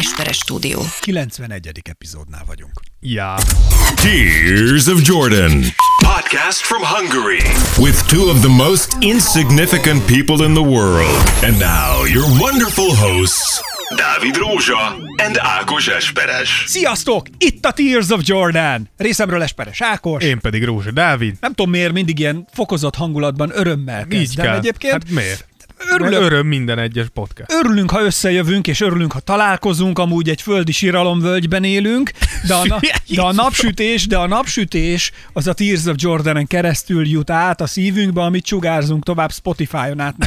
Esperes stúdió. 91. epizódnál vagyunk. Ja. Tears of Jordan. Podcast from Hungary. With two of the most insignificant people in the world. And now, your wonderful hosts, Dávid Rózsa and Ákos Esperes. Sziasztok! Itt a Tears of Jordan! Részemről Esperes Ákos. Én pedig Rózsa Dávid. Nem tudom miért mindig ilyen fokozott hangulatban örömmel kezdem Így kell. egyébként. Hát miért? Örülök. Mert Öröm minden egyes podcast. Örülünk, ha összejövünk, és örülünk, ha találkozunk, amúgy egy földi síralomvölgyben élünk, de a, na- de a napsütés, de a napsütés az a Tears of Jordanen keresztül jut át a szívünkbe, amit sugárzunk tovább Spotify-on át.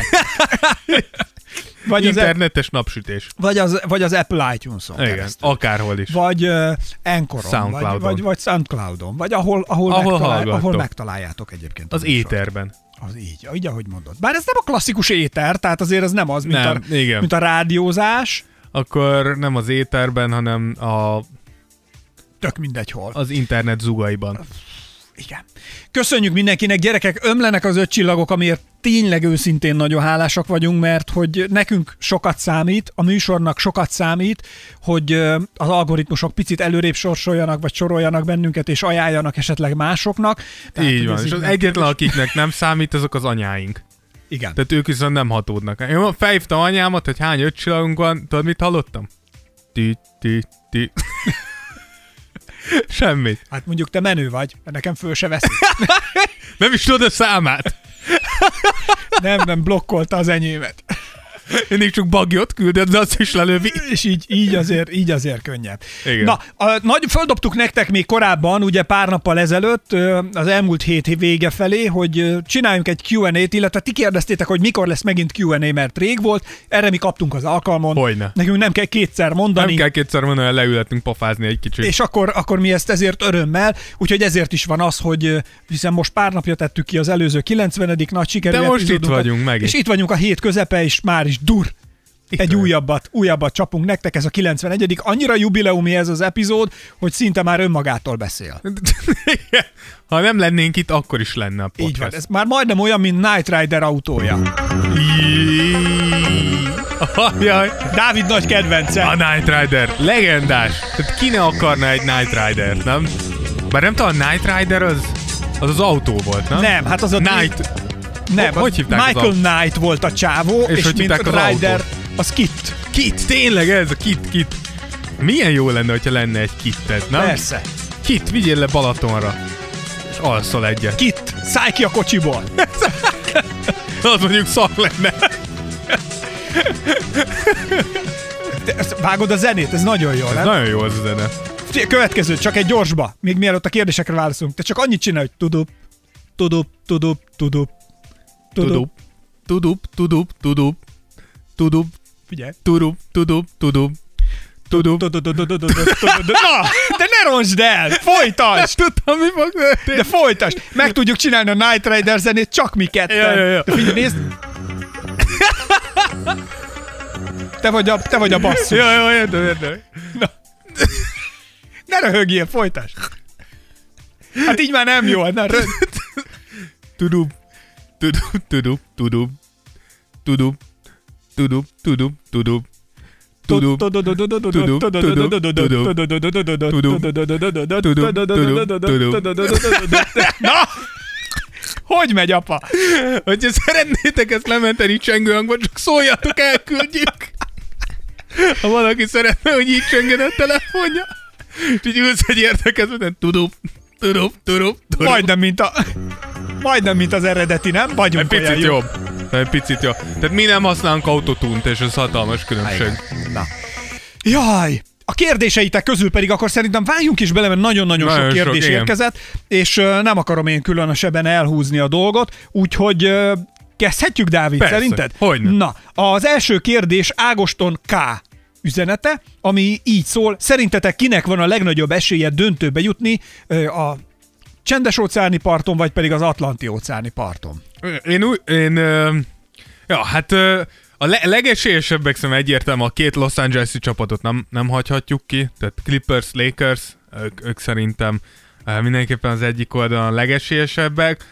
Vagy az, Internetes napsütés. vagy, az, vagy az Apple iTunes-on Igen, keresztül. akárhol is. Vagy uh, Anchoron, vagy, Soundcloudon. vagy, vagy Soundcloudon, vagy ahol, ahol, Ahol megtalál, ahol megtaláljátok egyébként. Az a műsort. Az így, így, ahogy mondod. Bár ez nem a klasszikus éter, tehát azért ez nem az, mint, Nem, a, igen. mint a rádiózás, Akkor nem az éterben, hanem a, tök mindegy hol. az internet zugaiban. Igen. Köszönjük mindenkinek, gyerekek, ömlenek az öt csillagok, amiért tényleg őszintén nagyon hálásak vagyunk, mert hogy nekünk sokat számít, a műsornak sokat számít, hogy az algoritmusok picit előrébb sorsoljanak, vagy soroljanak bennünket, és ajánljanak esetleg másoknak. Tehát, Így van. És az egyetlen, akiknek nem számít, azok az anyáink. Igen. Tehát ők viszont nem hatódnak. Én felhívtam anyámat, hogy hány öt csillagunk van, tudod mit hallottam? Ti, ti, ti. Semmit. Hát mondjuk te menő vagy, mert nekem föl se veszi. Nem is tudod a számát. Nem, nem blokkolta az enyémet. Mindig csak bagyot küldött, de azt is lelövi. És így, így, azért, így azért könnyebb. Igen. Na, a, nagy, földobtuk nektek még korábban, ugye pár nappal ezelőtt, az elmúlt hét vége felé, hogy csináljunk egy Q&A-t, illetve ti kérdeztétek, hogy mikor lesz megint Q&A, mert rég volt, erre mi kaptunk az alkalmon. Hogyne. Nekünk nem kell kétszer mondani. Nem kell kétszer mondani, leülhetünk pofázni egy kicsit. És akkor, akkor mi ezt ezért örömmel, úgyhogy ezért is van az, hogy hiszen most pár napja tettük ki az előző 90. nagy sikerű De most itt vagyunk megint. És itt vagyunk a hét közepe, és már is dur. Itt egy vagyunk. újabbat, újabbat csapunk nektek, ez a 91. Annyira jubileumi ez az epizód, hogy szinte már önmagától beszél. ha nem lennénk itt, akkor is lenne a podcast. Így van, ez már majdnem olyan, mint Knight Rider autója. Jaj, Dávid nagy kedvence. a Night Rider, legendás. Tehát ki ne akarna egy Night Rider, nem? Bár nem tudom, a Night Rider az az, az autó volt, nem? Nem, hát az a... Night. Nem, Hogy az hívták az Michael autót? Knight volt a csávó, és, És hogy mint az Rider, autót? az Kit. Kit, tényleg ez a Kit, Kit. Milyen jó lenne, hogyha lenne egy kitted, nem? Persze. Kit, vigyél le Balatonra. És alszol egyet. Kit, szállj ki a kocsiból. Az mondjuk szar lenne. Te, vágod a zenét, ez nagyon jó, Ez nem? nagyon jó az a zene. Következő, csak egy gyorsba, még mielőtt a kérdésekre válaszolunk. Te csak annyit csinálj, hogy tudup, tudup, tudup, tudup, tudup. Tudup, tudup, tudup, tudup, Figyelj. tudup, tudup, tudup, tudup. Na, de ne roncsd el! Folytasd! Tudtam, mi fog történni. De folytasd! Meg tudjuk csinálni a Night Rider zenét csak mi ketten. Ja, ja, ja. De figyelj, nézd! Te vagy a, te vagy a basszus. Jó, jó, értem, értem. Ne röhögjél, folytasd! Hát így már nem jó, hát ne tudum, tudum, tudum, tudum, tudum, tudum, tudum. Na! Hogy megy, apa? Hogyha szeretnétek ezt lementeni csengő hangban, csak szóljatok, elküldjük. Ha valaki szeretne, hogy így csöngjön a telefonja, és így ülsz egy értekezleten, tudum, tudum, tudum, tudum. Majdnem, mint a... Majdnem, mint az eredeti, nem? Egy Vagyunk olyan picit jó. jobb. Egy picit jobb. Tehát mi nem használunk autotunt, és ez hatalmas különbség. Na. Jaj! A kérdéseitek közül pedig akkor szerintem vágjunk is bele, mert nagyon-nagyon sok Nagyon sok, kérdés igen. érkezett, és nem akarom én különösebben elhúzni a dolgot, úgyhogy kezdhetjük, Dávid, Persze, szerinted? hogyne. Na, az első kérdés Ágoston K üzenete, ami így szól, szerintetek kinek van a legnagyobb esélye döntőbe jutni a csendes óceáni parton, vagy pedig az atlanti óceáni parton? Én úgy, én, ö, ja, hát ö, a le- legesélyesebbek szerintem egyértelmű a két Los Angeles-i csapatot nem, nem hagyhatjuk ki, tehát Clippers, Lakers, ők, ők szerintem mindenképpen az egyik oldalon a legesélyesebbek.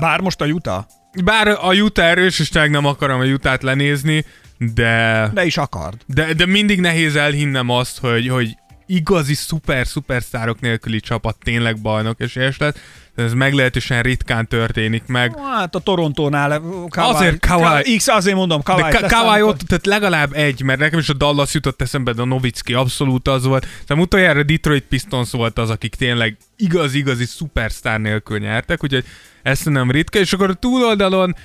Bár most a Utah? Bár a Utah erős, és tényleg nem akarom a Utah-t lenézni, de, De is akard. de, de mindig nehéz elhinnem azt, hogy, hogy igazi szuper szupersztárok nélküli csapat tényleg bajnok esélyes lesz. Ez meglehetősen ritkán történik meg. Hát a Torontónál Kawhi, Azért Kawhi- X, azért mondom, Kawhi. De Ka- Kawhi ott, tehát legalább egy, mert nekem is a Dallas jutott eszembe, de a Novicki abszolút az volt. Szóval utoljára Detroit Pistons volt az, akik tényleg igaz-igazi szupersztár nélkül nyertek, úgyhogy ez nem ritka. És akkor a túloldalon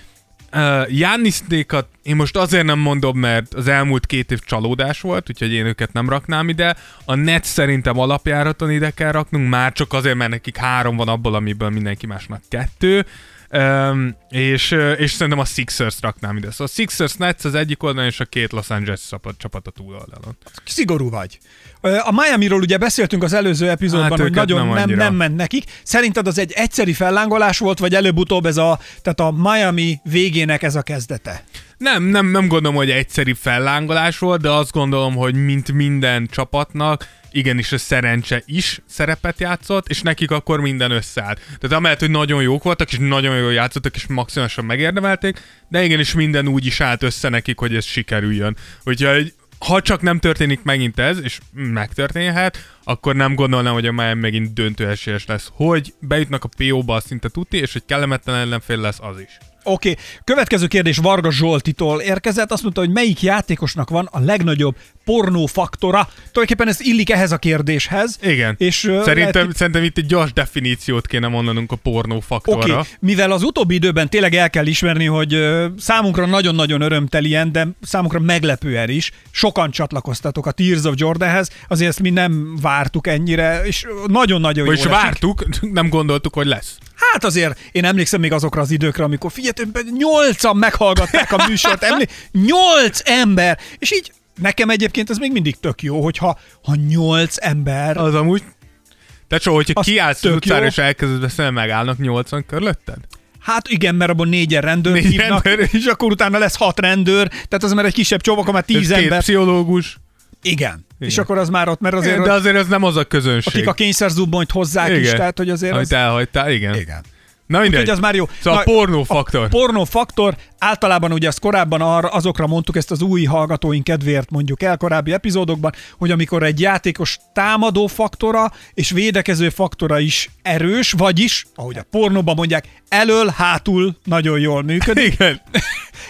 uh, Jannisnékat én most azért nem mondom, mert az elmúlt két év csalódás volt, úgyhogy én őket nem raknám ide. A net szerintem alapjáraton ide kell raknunk, már csak azért, mert nekik három van abból, amiből mindenki másnak kettő. Um, és, és szerintem a Sixers raknám ide. Szóval a Sixers Nets az egyik oldalon, és a két Los Angeles csapat, a túloldalon. Szigorú vagy. A Miami-ról ugye beszéltünk az előző epizódban, Hát hogy nagyon nem nem, nem ment nekik. Szerinted az egy egyszeri fellángolás volt, vagy előbb-utóbb ez a, tehát a Miami végének ez a kezdete? Nem, nem, nem gondolom, hogy egyszeri fellángolás volt, de azt gondolom, hogy mint minden csapatnak, igenis a szerencse is szerepet játszott, és nekik akkor minden összeállt. Tehát amellett, hogy nagyon jók voltak, és nagyon jól játszottak, és maximálisan megérdemelték, de igenis minden úgy is állt össze nekik, hogy ez sikerüljön. Úgyhogy ha csak nem történik megint ez, és megtörténhet, akkor nem gondolnám, hogy a Miami megint döntő esélyes lesz. Hogy bejutnak a PO-ba, szinte tuti, és hogy kellemetlen ellenfél lesz, az is. Oké, okay. következő kérdés Varga Zsoltitól érkezett. Azt mondta, hogy melyik játékosnak van a legnagyobb pornófaktora. Tulajdonképpen ez illik ehhez a kérdéshez. Igen. És, szerintem, lehet- szerintem itt egy gyors definíciót kéne mondanunk a pornó Oké, faktorra. okay. mivel az utóbbi időben tényleg el kell ismerni, hogy számunkra nagyon-nagyon örömtelien, de számunkra meglepően is, sokan csatlakoztatok a Tears of Jordanhez, azért ezt mi nem vártuk ennyire, és nagyon-nagyon jó Vagyis vártuk, nem gondoltuk, hogy lesz. Hát azért én emlékszem még azokra az időkre, amikor figyelj, nyolcan meghallgatták a műsort, emlé... nyolc ember, és így nekem egyébként ez még mindig tök jó, hogyha ha nyolc ember, Az amúgy... Te csak, hogyha Az kiállsz az utcára jó. és elkezdesz beszélni, megállnak 80 körülötted? hát igen, mert abban négyen rendőr Négy hívnak, rendőr. és akkor utána lesz hat rendőr, tehát az már egy kisebb csomag, akkor már Ez tíz két ember. pszichológus. Igen. És Igen. akkor az már ott, mert azért De azért ez nem az a közönség. akik a kényszerzubbonyt hozzák is, Igen. tehát hogy azért Amit az... elhagytál, igen. Igen. Na mindegy. Úgyhogy az már jó. Szóval a pornófaktor. A pornófaktor, általában ugye ezt korábban arra, azokra mondtuk, ezt az új hallgatóink kedvéért mondjuk el korábbi epizódokban, hogy amikor egy játékos támadó faktora és védekező faktora is erős, vagyis, ahogy a pornóban mondják, elől, hátul nagyon jól működik. Igen.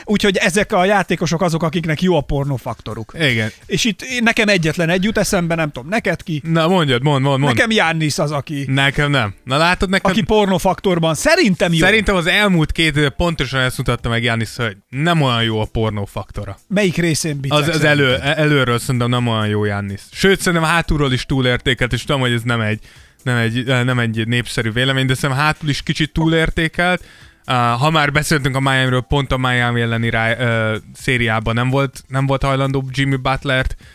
Úgyhogy ezek a játékosok azok, akiknek jó a pornófaktoruk. Igen. És itt nekem egyetlen egy jut eszembe, nem tudom, neked ki? Na mondjad, mond, mond, mond. Nekem Jánnis az, aki, Nekem nem. Na látod, nekem... aki pornófaktorban szerintem jó. Szerintem az elmúlt két pontosan ezt mutatta meg Jánisz, hogy nem olyan jó a pornó faktora. Melyik részén Az, az elő, előről szerintem nem olyan jó Jánisz. Sőt, szerintem hátulról is túlértékelt, és tudom, hogy ez nem egy, nem egy, nem egy népszerű vélemény, de szerintem hátul is kicsit túlértékelt. Uh, ha már beszéltünk a Miami-ről, pont a Miami elleni rá, uh, szériában nem volt, nem volt hajlandó Jimmy Butlert uh,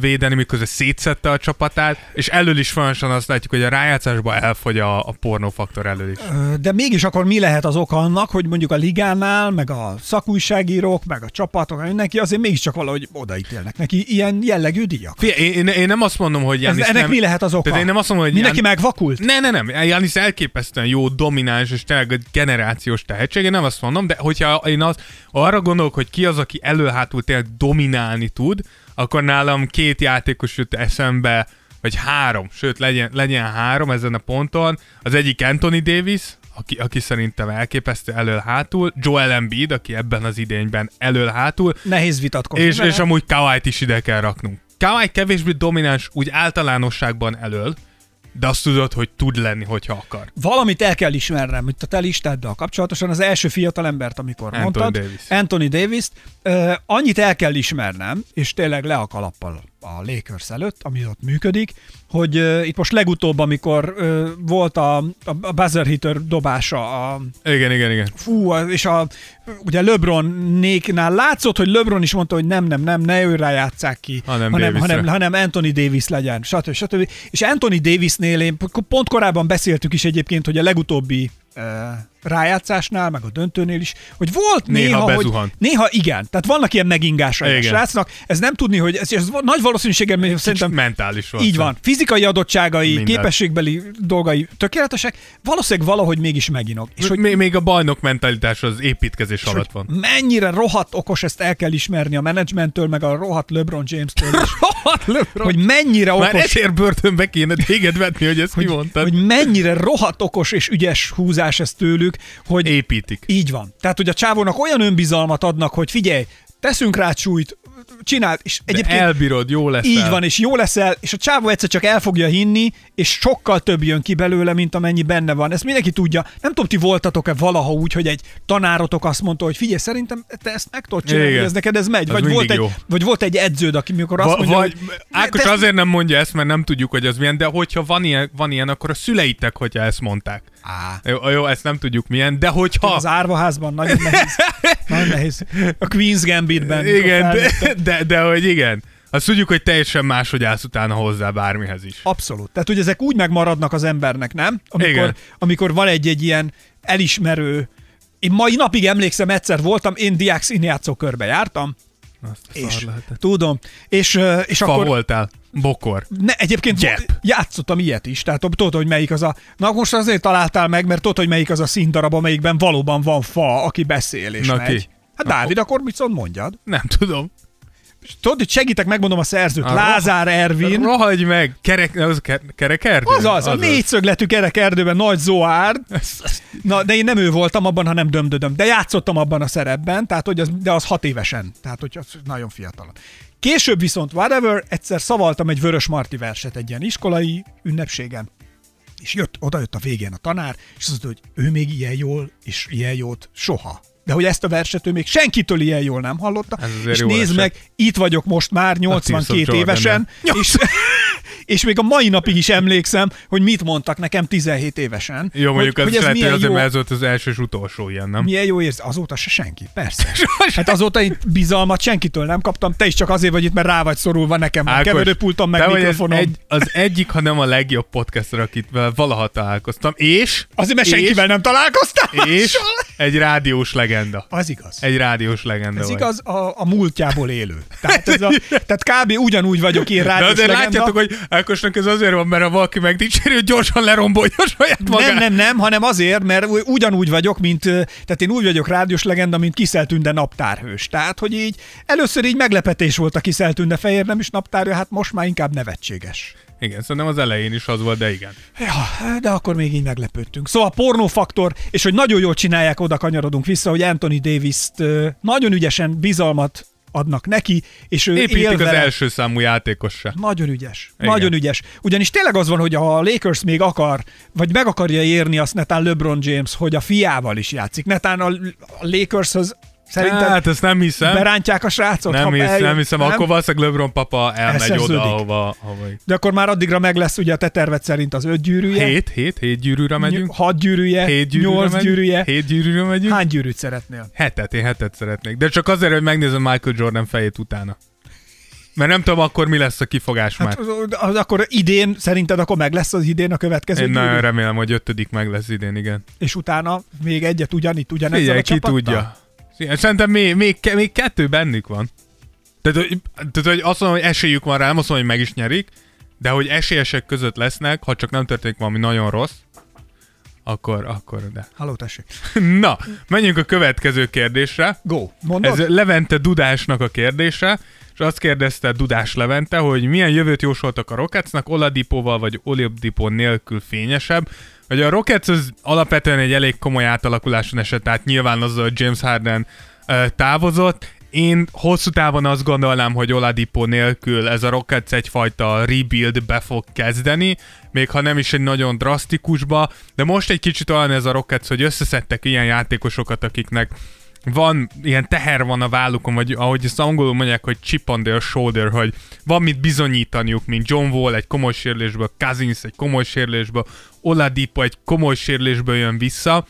védeni, miközben szétszette a csapatát, és elől is folyamatosan azt látjuk, hogy a rájátszásban elfogy a, a pornófaktor elől is. De mégis akkor mi lehet az oka annak, hogy mondjuk a ligánál, meg a szakújságírók, meg a csapatok, mindenki azért mégiscsak valahogy odaítélnek neki ilyen jellegű díjak. Én, én, nem azt mondom, hogy Ez, Giannis ennek nem... mi lehet az oka? Tehát én nem azt mondom, hogy Mindenki Gian- megvakult? Ne, ne, nem. Janis elképesztően jó, domináns és generációs tehetség, én nem azt mondom, de hogyha én az, arra gondolok, hogy ki az, aki elő-hátul tényleg dominálni tud, akkor nálam két játékos jut eszembe, vagy három, sőt legyen, legyen három ezen a ponton. Az egyik Anthony Davis, aki, aki szerintem elképesztő elől-hátul, Joel Embiid, aki ebben az idényben elől-hátul, Nehéz vitatkozni. és, vele. és amúgy Kawhi-t is ide kell raknunk. Kawhi kevésbé domináns úgy általánosságban elől, de azt tudod, hogy tud lenni, hogyha akar. Valamit el kell ismernem, itt a te listáddal kapcsolatosan, az első fiatal embert, amikor Anthony mondtad, Davis. Anthony davis uh, annyit el kell ismernem, és tényleg le a kalappal a Lakers előtt, ami ott működik, hogy uh, itt most legutóbb, amikor uh, volt a, a, a buzzer hitter dobása a, Igen, igen, igen. fú, és a, ugye LeBron néknál látszott, hogy LeBron is mondta, hogy nem, nem, nem, ne ő játsszák ki, Hanem hanem, Davisre. hanem, hanem Anthony Davis legyen, stb. stb. És Anthony Davisnél én pont korábban beszéltük is egyébként, hogy a legutóbbi rájátszásnál, meg a döntőnél is, hogy volt Néha néha, hogy bezuhan. néha igen, tehát vannak ilyen megingásai a srácnak, ez nem tudni, hogy ez, ez nagy valószínűséggel még Szerintem mentális volt. így van. Fizikai adottságai, Minden. képességbeli dolgai tökéletesek, valószínűleg valahogy mégis meginog. És hogy még, még a bajnok mentalitás az építkezés és alatt hogy van. mennyire rohadt okos, ezt el kell ismerni a menedzsmenttől, meg a rohadt LeBron James-től is, hogy mennyire Már okos, ezért börtönbe kéne téged vetni, hogy ezt hogy, kimondtad. hogy mennyire rohadt okos és ügyes húzás ez tőlük, hogy Építik. így van. Tehát, hogy a csávónak olyan önbizalmat adnak, hogy figyelj, teszünk rá súlyt, csináld, és De egyébként elbírod, jó lesz. így van, és jó leszel, és a csávó egyszer csak el fogja hinni, és sokkal több jön ki belőle, mint amennyi benne van. Ezt mindenki tudja. Nem tudom, ti voltatok-e valaha úgy, hogy egy tanárotok azt mondta, hogy figyelj, szerintem te ezt meg tudod csinálni, Igen. ez neked ez megy. Az Vagy volt, mindig egy, jó. vagy volt egy edződ, aki mikor azt Va- mondja, vagy hogy Ákos te- azért nem mondja ezt, mert nem tudjuk, hogy az milyen, de hogyha van ilyen, van ilyen akkor a szüleitek, hogyha ezt mondták. Á, Jó, jó, ezt nem tudjuk milyen, de hogyha... az árvaházban nagyon nehéz. nagyon nehéz. A Queen's Gambitben. igen, de, de, de, hogy igen. Azt tudjuk, hogy teljesen máshogy állsz utána hozzá bármihez is. Abszolút. Tehát, hogy ezek úgy megmaradnak az embernek, nem? Amikor, Igen. amikor van egy-egy ilyen elismerő... Én mai napig emlékszem, egyszer voltam, én diák színjátszó körbe jártam, Azt és tudom, és, és Fa akkor... voltál. Bokor. Ne, egyébként Gyep. játszottam ilyet is, tehát tudod, hogy melyik az a... Na most azért találtál meg, mert tudod, hogy melyik az a színdarab, amelyikben valóban van fa, aki beszél és Na megy. ki? Hát Dávid, akkor mit szól, mondjad? Nem tudom. Tudod, hogy segítek, megmondom a szerzőt. A Lázár Ervin. Rohagy meg! Kerek, az ke, kerek erdő? Az az, a négyszögletű kerek erdőben nagy Zoárd. Na, de én nem ő voltam abban, hanem dömdödöm. De játszottam abban a szerepben, tehát hogy az, de az hat évesen. Tehát, hogy az nagyon fiatal. Később viszont, whatever, egyszer szavaltam egy Vörös Marti verset egy ilyen iskolai ünnepségen. És jött, oda jött a végén a tanár, és azt mondta, hogy ő még ilyen jól, és ilyen jót soha. De hogy ezt a verset ő még senkitől ilyen jól nem hallotta. És nézd eset. meg, itt vagyok most már 82 Jordan-nel. évesen, és, és még a mai napig is emlékszem, hogy mit mondtak nekem 17 évesen. Jó, mondjuk hogy, az hogy ez lehet, milyen azért, jó, mert ez volt az első és utolsó ilyen, nem? milyen jó érz. Azóta se senki, persze. Hát azóta én bizalmat senkitől nem kaptam, te is csak azért vagy itt, mert rá vagy szorulva nekem Ákos, keverőpultom, meg mikrofonom. Egy, az egyik, ha nem a legjobb podcaster, akit valaha találkoztam, és... Azért, mert és, senkivel nem találkoztál. És egy rádiós legenda. Az igaz. Egy rádiós legenda Ez vagy. igaz, a, a múltjából élő. Tehát, ez a, tehát kb. ugyanúgy vagyok én De rádiós azért legenda. látjátok, hogy Ákosnak ez azért van, mert ha valaki megdicséri, hogy gyorsan lerombolja saját magát. Nem, nem, nem, hanem azért, mert ugyanúgy vagyok, mint, tehát én úgy vagyok rádiós legenda, mint Kiszeltünde naptárhős. Tehát, hogy így először így meglepetés volt a Kiszeltünde fehér nem is naptárja, hát most már inkább nevetséges. Igen, szerintem az elején is az volt, de igen. Ja, de akkor még így meglepődtünk. Szóval pornófaktor, és hogy nagyon jól csinálják, oda kanyarodunk vissza, hogy Anthony Davis-t nagyon ügyesen bizalmat adnak neki, és ő él Építik az vele. első számú játékossá. Nagyon ügyes. Igen. Nagyon ügyes. Ugyanis tényleg az van, hogy ha a Lakers még akar, vagy meg akarja érni azt netán LeBron James, hogy a fiával is játszik. Netán a, a Szerinted Hát ezt nem hiszem. berántják a srácot? Nem, ha hisz, eljön- nem hiszem, akkor valószínűleg LeBron papa elmegy oda, ahova, ahova... De akkor már addigra meg lesz ugye a te terved szerint az öt gyűrűje, Hét, hét, hét gyűrűre megyünk. hat gyűrűje, Hét gyűrűre nyolc megyünk. gyűrűje. Hét gyűrűre megyünk. Hány gyűrűt szeretnél? Hetet, én hetet szeretnék. De csak azért, hogy megnézem Michael Jordan fejét utána. Mert nem tudom akkor mi lesz a kifogás Hát már. az, az akkor idén, szerinted akkor meg lesz az idén a következő Én gyűrű? nagyon remélem, hogy ötödik meg lesz idén, igen. És utána még egyet ugyanitt, ugyanezzel Figyelj, a ki csapattal? tudja. Szerintem még, még, még kettő bennük van. Tehát, hogy, tehát, hogy azt mondom, hogy esélyük van rá, nem azt mondom, hogy meg is nyerik, de hogy esélyesek között lesznek, ha csak nem történik valami nagyon rossz, akkor, akkor de. Halló, tessék. Na, menjünk a következő kérdésre. Go. Mondod? Ez Levente Dudásnak a kérdése, és azt kérdezte Dudás Levente, hogy milyen jövőt jósoltak a Rocketsnak, Oladipóval vagy Oladipo nélkül fényesebb. Hogy a Rockets az alapvetően egy elég komoly átalakuláson esett, tehát nyilván az, hogy James Harden ö, távozott. Én hosszú távon azt gondolnám, hogy Oladipo nélkül ez a Rockets egyfajta rebuildbe fog kezdeni, még ha nem is egy nagyon drasztikusba, de most egy kicsit olyan ez a Rockets, hogy összeszedtek ilyen játékosokat, akiknek van, ilyen teher van a vállukon, vagy ahogy ezt angolul mondják, hogy chip on their shoulder, hogy van mit bizonyítaniuk, mint John Wall egy komoly sérülésből, Cousins egy komoly sérülésből, Oladipo egy komoly sérülésből jön vissza,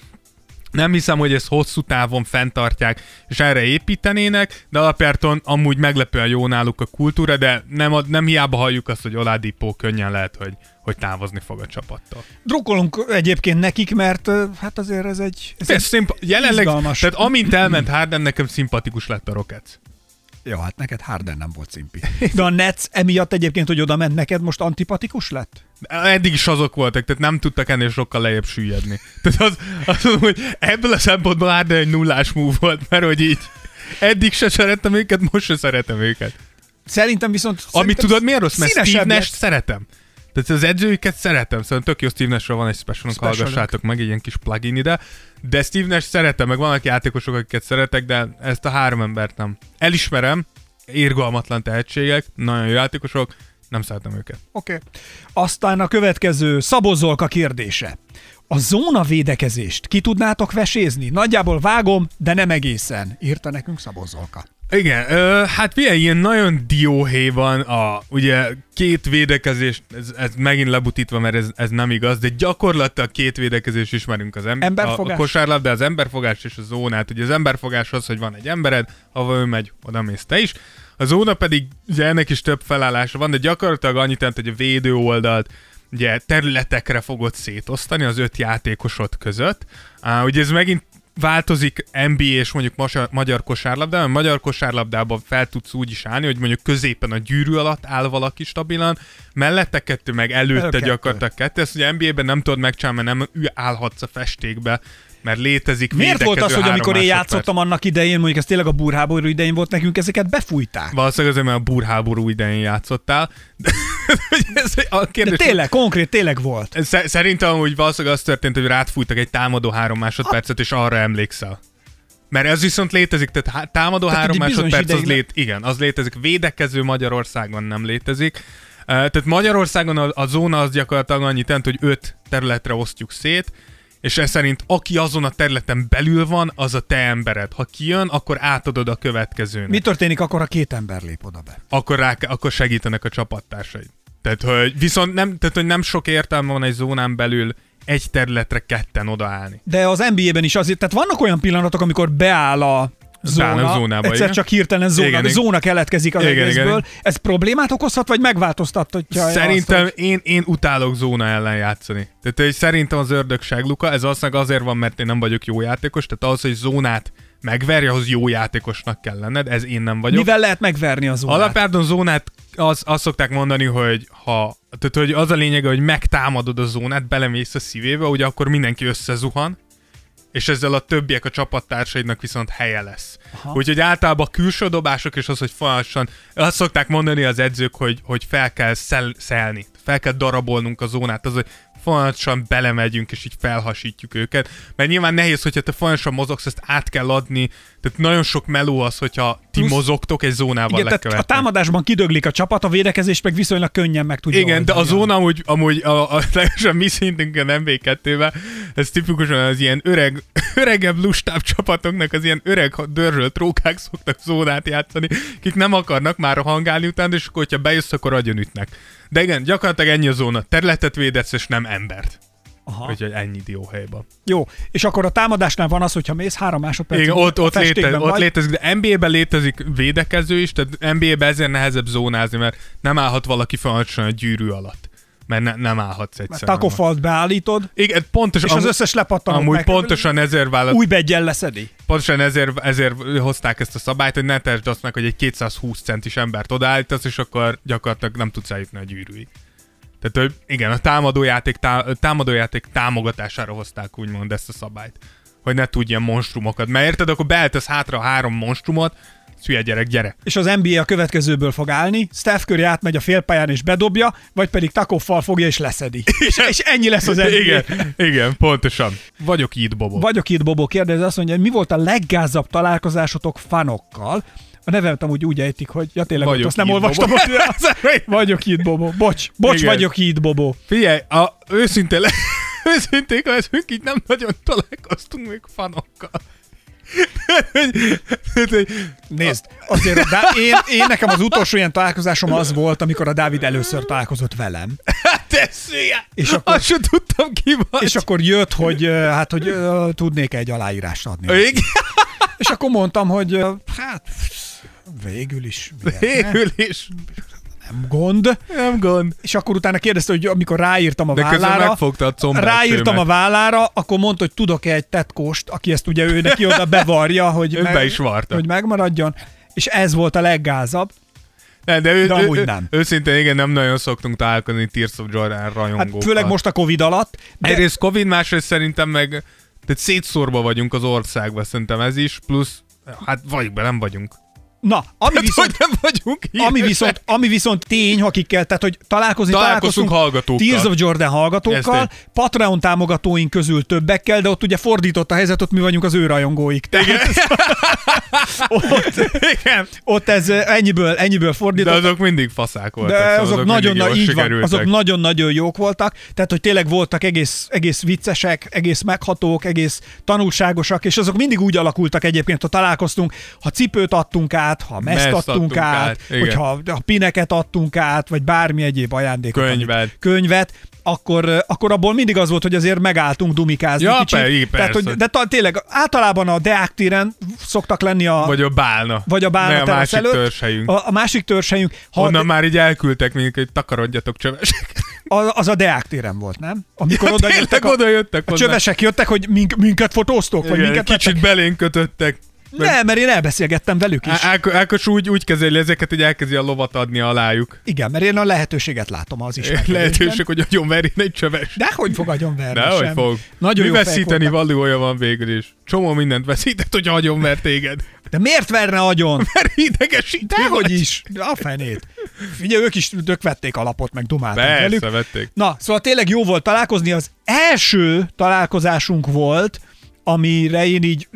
Nem hiszem, hogy ezt hosszú távon fenntartják, és erre építenének, de alapjáraton amúgy meglepően jó náluk a kultúra, de nem, nem hiába halljuk azt, hogy Oladipo könnyen lehet, hogy, hogy távozni fog a csapattól. Drukkolunk egyébként nekik, mert hát azért ez egy, ez Ez egy szimp- jelenleg, izgalmas. tehát amint elment Harden, nekem szimpatikus lett a Rockets. Jó, hát neked Harden nem volt szimpi. De a Nets emiatt egyébként, hogy oda ment neked, most antipatikus lett? Eddig is azok voltak, tehát nem tudtak ennél sokkal lejjebb süllyedni. Tehát az, az mondom, hogy ebből a szempontból Harden egy nullás move volt, mert hogy így eddig se szerettem őket, most se szeretem őket. Szerintem viszont... Amit szerintem tudod, miért rossz? Mert Steve Nash szeretem. Tehát az edzőiket szeretem, szóval tök jó Steve Nashről van egy specialunk, Specialunk. hallgassátok meg, egy ilyen kis plugin ide. De Steve Nash szeretem, meg vannak játékosok, akiket szeretek, de ezt a három embert nem. Elismerem, érgalmatlan tehetségek, nagyon jó játékosok, nem szeretem őket. Oké. Okay. Aztán a következő Szabozolka kérdése. A zóna védekezést ki tudnátok vesézni? Nagyjából vágom, de nem egészen, írta nekünk Szabozolka. Igen, ö, hát milyen ilyen nagyon dióhé van a, ugye két védekezés, ez, ez megint lebutítva, mert ez, ez nem igaz, de gyakorlatilag két védekezés ismerünk az em- a, Emberfogás. a kosárlabda, az emberfogás és a zónát. Ugye az emberfogás az, hogy van egy embered, ahova ő megy, oda mész te is. A zóna pedig, ugye ennek is több felállása van, de gyakorlatilag annyit jelent, hogy a védő oldalt ugye területekre fogod szétosztani az öt játékosod között. Uh, ugye ez megint változik NBA és mondjuk magyar, magyar kosárlabdában. Magyar kosárlabdában fel tudsz úgy is állni, hogy mondjuk középen a gyűrű alatt áll valaki stabilan, mellette kettő, meg előtte Kettő. gyakorlatilag kettő. Ezt ugye NBA-ben nem tudod megcsinálni, mert nem állhatsz a festékbe, mert létezik Miért volt az, hogy amikor én játszottam annak idején, mondjuk ez tényleg a burháború idején volt nekünk, ezeket befújták? Valószínűleg azért, mert a burháború idején játszottál. De, ez a De kérdés, tényleg, konkrét, tényleg volt. Sze- Szerintem úgy valószínűleg az történt, hogy rád fújtak egy támadó három másodpercet, és arra emlékszel. Mert ez viszont létezik, tehát há- támadó Tehát három másodperc, az ideig lét, igen, az létezik. Védekező Magyarországon nem létezik. Tehát Magyarországon a, a zóna az gyakorlatilag annyit jelent, hogy öt területre osztjuk szét, és ez szerint aki azon a területen belül van, az a te embered. Ha kijön, akkor átadod a következőnek Mi történik akkor, ha két ember lép oda be? akkor, rá, akkor segítenek a csapattársaid. Tehát, hogy viszont nem, tehát, hogy nem sok értelme van egy zónán belül egy területre ketten odaállni. De az NBA-ben is azért, tehát vannak olyan pillanatok, amikor beáll a zóna, zónába, egyszer igen. csak hirtelen zóna, Igen, zóna keletkezik az Igen, igen, egészből. igen. Ez problémát okozhat, vagy megváltoztatja Szerintem azt, hogy... én, én utálok zóna ellen játszani. Tehát hogy szerintem az ördögság Luka, ez valószínűleg azért van, mert én nem vagyok jó játékos, tehát az, hogy zónát megverje, ahhoz jó játékosnak kell lenned, ez én nem vagyok. Mivel lehet megverni a zónát? Alapjárdon zónát az, azt szokták mondani, hogy ha, tehát, hogy az a lényege, hogy megtámadod a zónát, belemész a szívébe, ugye akkor mindenki összezuhan, és ezzel a többiek a csapattársaidnak viszont helye lesz. Aha. Úgyhogy általában a külső dobások és az, hogy folyamatosan, azt szokták mondani az edzők, hogy, hogy fel kell szel, szelni, fel kell darabolnunk a zónát, az, hogy folyamatosan belemegyünk, és így felhasítjuk őket. Mert nyilván nehéz, hogyha te folyamatosan mozogsz, ezt át kell adni, tehát nagyon sok meló az, hogyha ti Plusz- mozogtok egy zónával Igen, tehát a támadásban kidöglik a csapat, a védekezés meg viszonylag könnyen meg tudja Igen, de a zóna amúgy, amúgy a, a, a mi szintünkön MB2-ben, ez tipikusan az ilyen öreg, öregebb lustább csapatoknak, az ilyen öreg dörzsölt rókák szoktak zónát játszani, akik nem akarnak már a hangálni után, és akkor, hogyha bejössz, akkor agyonütnek. De igen, gyakorlatilag ennyi a zóna. Területet védesz, és nem embert. Aha. Úgyhogy ennyi dióhelyben. Jó, és akkor a támadásnál van az, hogyha mész három másodperc. Igen, ott, ott, létez, ott létezik, de NBA-ben létezik védekező is, tehát NBA-ben ezért nehezebb zónázni, mert nem állhat valaki folyamatosan a gyűrű alatt. Mert ne, nem állhatsz mert egyszerűen. takofalt beállítod, Igen, pontosan. és az összes lepattanót Amúgy meg, pontosan ezért vállalt, új beggyel leszedi. pontosan ezért, ezért hozták ezt a szabályt, hogy ne tesd azt meg, hogy egy 220 centis embert odaállítasz, és akkor gyakorlatilag nem tudsz eljutni a gyűrűig. Tehát, igen, a támadójáték, tá, támadójáték támogatására hozták úgymond ezt a szabályt. Hogy ne tudj ilyen monstrumokat. Mert érted, akkor beeltesz hátra a három monstrumot, hülye gyerek, gyere. És az NBA a következőből fog állni, Steph Curry átmegy a félpályán és bedobja, vagy pedig takoffal fogja és leszedi. és, és ennyi lesz az NBA. Igen, igen, pontosan. Vagyok itt, Bobo. Vagyok itt, Bobo kérdezi, azt mondja, hogy mi volt a leggázabb találkozásotok fanokkal? A nevemet amúgy úgy ejtik, hogy ja tényleg, Vagyok ott azt nem olvastam. Hogy... vagyok itt, Bobo. Bocs, bocs, Igen. vagyok itt, Bobo. Figyelj, a, őszintén, le, őszintén leszünk, így nem nagyon találkoztunk még fanokkal. Nézd, azért de én, én nekem az utolsó ilyen találkozásom az volt, amikor a Dávid először találkozott velem. Te szülye! És akkor- Azt sem tudtam ki vagy. És akkor jött, hogy hát, hogy tudnék egy aláírást adni. Igen, És akkor mondtam, hogy hát végül is miért végül is. nem gond. Nem gond. És akkor utána kérdezte, hogy amikor ráírtam a De vállára, megfogta a combát. ráírtam a vállára, akkor mondta, hogy tudok-e egy tetkóst, aki ezt ugye ő neki oda bevarja, hogy, Ő be is varta. hogy megmaradjon. És ez volt a leggázabb. Ne, de, ő, De amúgy ő, nem. Őszintén igen, nem nagyon szoktunk találkozni Tears of Jordan Hát rajongókkal. főleg most a Covid alatt. De Egyrészt Covid, másrészt szerintem meg tehát szétszórva vagyunk az országban, szerintem ez is, plusz hát vagy be, nem vagyunk. Na, ami Hát, viszont, hogy nem vagyunk ami viszont, ami viszont tény, akikkel, tehát hogy találkozni Találkoztunk hallgatókkal. Tears of Jordan hallgatókkal, Patreon támogatóink közül többekkel, de ott ugye fordított a helyzet, ott mi vagyunk az ő rajongóik. Tehát Igen. ott, igen. ott ez ennyiből, ennyiből De fordított. azok mindig faszák voltak. De szóval azok, nagyon, mindig na, így van, azok nagyon-nagyon jók voltak, tehát hogy tényleg voltak egész, egész viccesek, egész meghatók, egész tanulságosak, és azok mindig úgy alakultak egyébként, ha találkoztunk, ha cipőt adtunk át, ha meszt adtunk, adtunk át, át, igen. hogyha ha pineket adtunk át, vagy bármi egyéb ajándékot. Könyvet. amit- Könyvet, akkor, akkor abból mindig az volt, hogy azért megálltunk dumikázni Ja, kicsit. per- így, Tehát, persze. hogy, de ta, tényleg általában a Deák téren szoktak lenni a, Vagy a bálna. vagy a Bálna a másik előtt. törzshelyünk. a, a másik törzshelyünk. Ha Onnan már így elküldtek minket, hogy takarodjatok csövesek. A- az a Deák téren volt, nem? Amikor oda jöttek a, oda jöttek a csövesek jöttek, hogy mink, minket fotóztok, vagy Igen, minket kicsit vettek? belénk kötöttek. Nem, mert én elbeszélgettem velük is. Á- Áko- Ákos úgy, úgy kezeli ezeket, hogy elkezdi a lovat adni alájuk. Igen, mert én a lehetőséget látom az is. Lehetőség, hogy agyon verjen egy csöves. De hogy fog agyon verni? Nehogy sem. fog. Nagyon Mi veszíteni valója van végül is. Csomó mindent veszített, hogy agyon ver téged. De miért verne agyon? Mert idegesítő Dehogy is. A fenét. Figyelj, ők is tök vették alapot, meg dumáltak velük. Persze, vették. Na, szóval tényleg jó volt találkozni. Az első találkozásunk volt, amire én így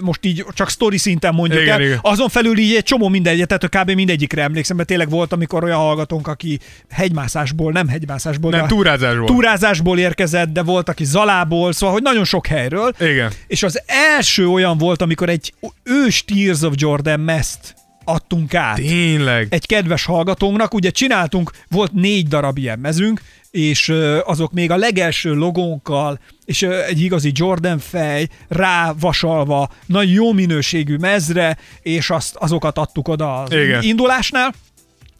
most így csak sztori szinten mondjuk Igen, el. igen. Azon felül így egy csomó mindegyet, tehát kb. mindegyikre emlékszem, mert tényleg volt, amikor olyan hallgatónk, aki hegymászásból, nem hegymászásból, Nem, de túrázásból. túrázásból érkezett, de volt, aki Zalából, szóval, hogy nagyon sok helyről. Igen. És az első olyan volt, amikor egy ős Tears of Jordan meszt adtunk át Tényleg. egy kedves hallgatónknak. Ugye csináltunk, volt négy darab ilyen mezünk, és azok még a legelső logónkkal, és egy igazi Jordan fej rá vasalva, nagy jó minőségű mezre, és azt, azokat adtuk oda az Igen. indulásnál,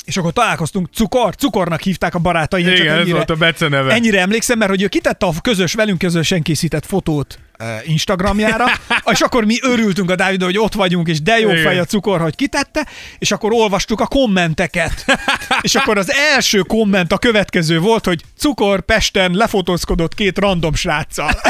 és akkor találkoztunk, cukor, cukornak hívták a barátai. Igen, csak ez ennyire, volt a beceneve. ennyire emlékszem, mert hogy ő kitette a közös, velünk közösen készített fotót Instagramjára, és akkor mi örültünk a Dávid, hogy ott vagyunk, és de jó Igen. fej a cukor, hogy kitette, és akkor olvastuk a kommenteket. és akkor az első komment a következő volt, hogy cukor Pesten lefotózkodott két random sráccal.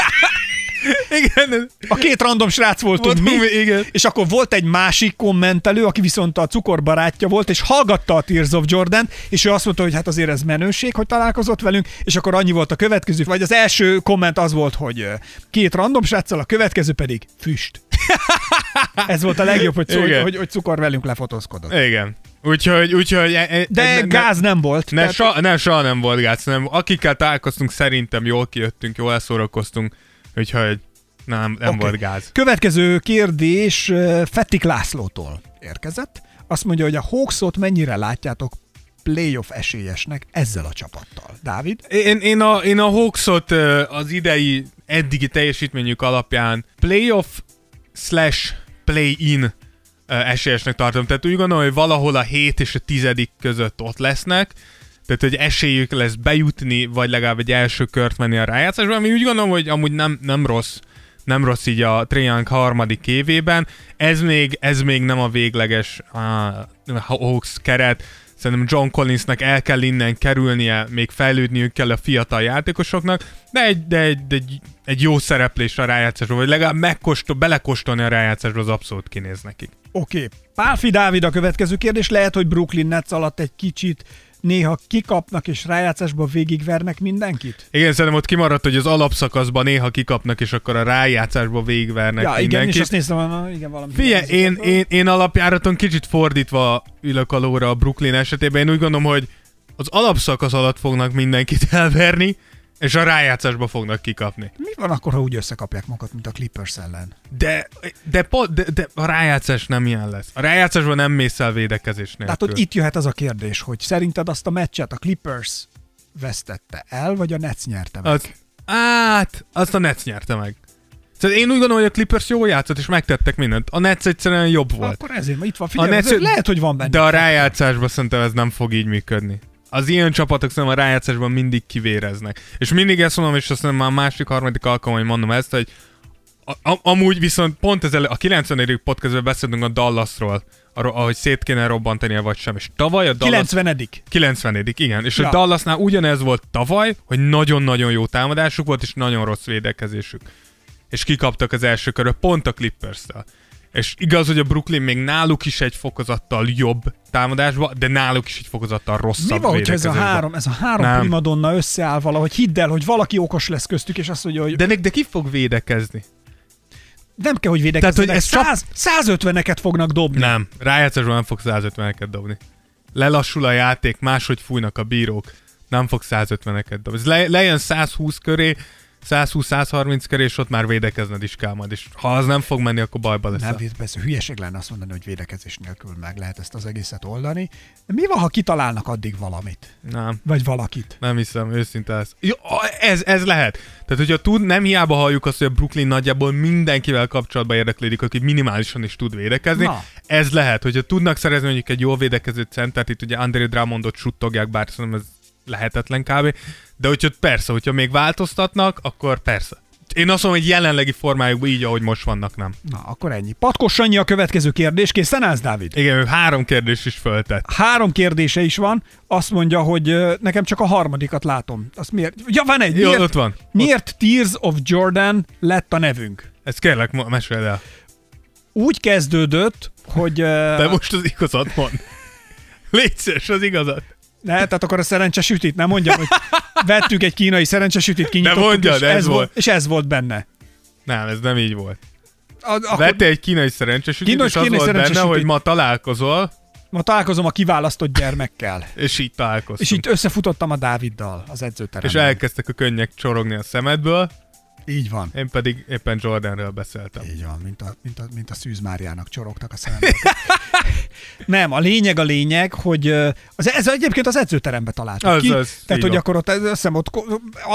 Igen. A két random srác voltunk Voltunk mi, igen. és akkor volt egy másik kommentelő, aki viszont a cukor barátja volt, és hallgatta a Tears of Jordan, és ő azt mondta, hogy hát azért ez menőség, hogy találkozott velünk, és akkor annyi volt a következő, vagy az első komment az volt, hogy két random sráccal, a következő pedig füst. ez volt a legjobb, hogy, szó, hogy, hogy, cukor velünk lefotózkodott. Igen. Úgyhogy, úgyhogy e- e- De ne- ne- gáz nem volt. Ne, tehát- soha, ne, soha nem volt gáz, nem. Akikkel találkoztunk, szerintem jól kijöttünk, jól elszórakoztunk, úgyhogy nem, nem okay. volt gáz. Következő kérdés Fettik Lászlótól érkezett. Azt mondja, hogy a Hawksot mennyire látjátok playoff esélyesnek ezzel a csapattal. Dávid? Én, én, a, én a Hawksot az idei eddigi teljesítményük alapján playoff slash play-in esélyesnek tartom. Tehát úgy gondolom, hogy valahol a 7 és a 10 között ott lesznek, tehát hogy esélyük lesz bejutni, vagy legalább egy első kört menni a rájátszásba, ami úgy gondolom, hogy amúgy nem, nem rossz nem rossz így a Triank harmadik évében. Ez még, ez még nem a végleges uh, Hawks keret. Szerintem John Collinsnek el kell innen kerülnie, még fejlődniük kell a fiatal játékosoknak, de egy, de egy, de egy, egy jó szereplés a rájátszásról, vagy legalább megkóstol, belekóstolni a rájátszásról, az abszolút kinéz nekik. Oké. Okay. Pálfi Dávid a következő kérdés. Lehet, hogy Brooklyn Nets alatt egy kicsit néha kikapnak és rájátszásban végigvernek mindenkit? Igen, szerintem ott kimaradt, hogy az alapszakaszban néha kikapnak, és akkor a rájátszásba végigvernek ja, igen, mindenkit. és azt néztem, na, igen, valami. Figyelj, én, én, én alapjáraton kicsit fordítva ülök a lóra a Brooklyn esetében. Én úgy gondolom, hogy az alapszakasz alatt fognak mindenkit elverni, És a rájátszásba fognak kikapni. Mi van akkor, ha úgy összekapják magukat, mint a Clippers ellen? De, de, de, de a rájátszás nem ilyen lesz. A rájátszásban nem mész el védekezés nélkül. Látod, itt jöhet az a kérdés, hogy szerinted azt a meccset a Clippers vesztette el, vagy a Nets nyerte meg? Az, át, azt a Nets nyerte meg. Szóval én úgy gondolom, hogy a Clippers jól játszott, és megtettek mindent. A Nets egyszerűen jobb volt. Akkor ezért, itt van, figyelj, Nets- Nets... lehet, hogy van benne. De a rájátszásban szerintem ez nem fog így működni. Az ilyen csapatok szerintem a rájátszásban mindig kivéreznek. És mindig ezt mondom, és azt hiszem már a másik, harmadik alkalom, hogy mondom ezt, hogy a, a, amúgy viszont pont ezzel a 90. podcastben beszéltünk a Dallasról, arról, ahogy szét kéne robbantania vagy sem. És tavaly a Dallas... 90 90 igen. És Ja. a Dallasnál ugyanez volt tavaly, hogy nagyon-nagyon jó támadásuk volt, és nagyon rossz védekezésük. És kikaptak az első körbe, pont a Clippers-tel. És igaz, hogy a Brooklyn még náluk is egy fokozattal jobb támadásba, de náluk is egy fokozattal rosszabb Mi van, hogyha ez a három, ez a három Nem. primadonna összeáll valahogy? Hidd el, hogy valaki okos lesz köztük, és azt mondja, hogy De, de ki fog védekezni? nem kell, hogy védekezzenek. Tehát, hogy ez 100, 150-eket fognak dobni. Nem, rájátszásban nem fog 150-eket dobni. Lelassul a játék, máshogy fújnak a bírók, nem fog 150-eket dobni. Ez le, lejön 120 köré, 120-130 köré, és ott már védekezned is kell majd. És ha az nem fog menni, akkor bajba lesz. Nem, persze hülyeség lenne azt mondani, hogy védekezés nélkül meg lehet ezt az egészet oldani. De mi van, ha kitalálnak addig valamit? Nem. Vagy valakit? Nem hiszem, őszinte ez. Jó, ez, ez lehet. Tehát, hogyha tud, nem hiába halljuk azt, hogy a Brooklyn nagyjából mindenkivel kapcsolatban érdeklődik, aki minimálisan is tud védekezni. Na. Ez lehet, hogyha tudnak szerezni mondjuk egy jól védekező centert, itt ugye André Drummondot suttogják, bár szerintem ez lehetetlen kb. De hogyha persze, hogyha még változtatnak, akkor persze. Én azt mondom, hogy jelenlegi formájukban így, ahogy most vannak, nem. Na, akkor ennyi. Patkos Sanyi a következő kérdés. Készen állsz, Dávid? Igen, ő három kérdést is föltett. Három kérdése is van. Azt mondja, hogy nekem csak a harmadikat látom. Azt miért? Ja, van egy. Jó, Miért, ott van. miért Tears of Jordan lett a nevünk? Ezt kérlek, meséld el. Úgy kezdődött, hogy... De most az igazat mond. Légy szíves, az igazat. Ne, tehát akkor a szerencsesütit, nem mondjam, hogy vettük egy kínai szerencsesütit, kinyitottuk, mondjad, és, ez ez volt. volt. és ez volt benne. Nem, ez nem így volt. A, akkor egy kínai szerencsesütit, Kínos és az kínai volt benne, hogy ma találkozol, ma találkozom a kiválasztott gyermekkel. és így találkoztunk. És így összefutottam a Dáviddal az és edzőteremben. elkezdtek a könnyek csorogni a szemedből, Így van. én pedig éppen Jordanről beszéltem. Így van, mint a, mint a, mint a Szűz Máriának csorogtak a szemembe. Nem, a lényeg a lényeg, hogy az, ez egyébként az edzőterembe találtuk Az- ki. az, tehát, hogy van. akkor ott, hiszem, ott,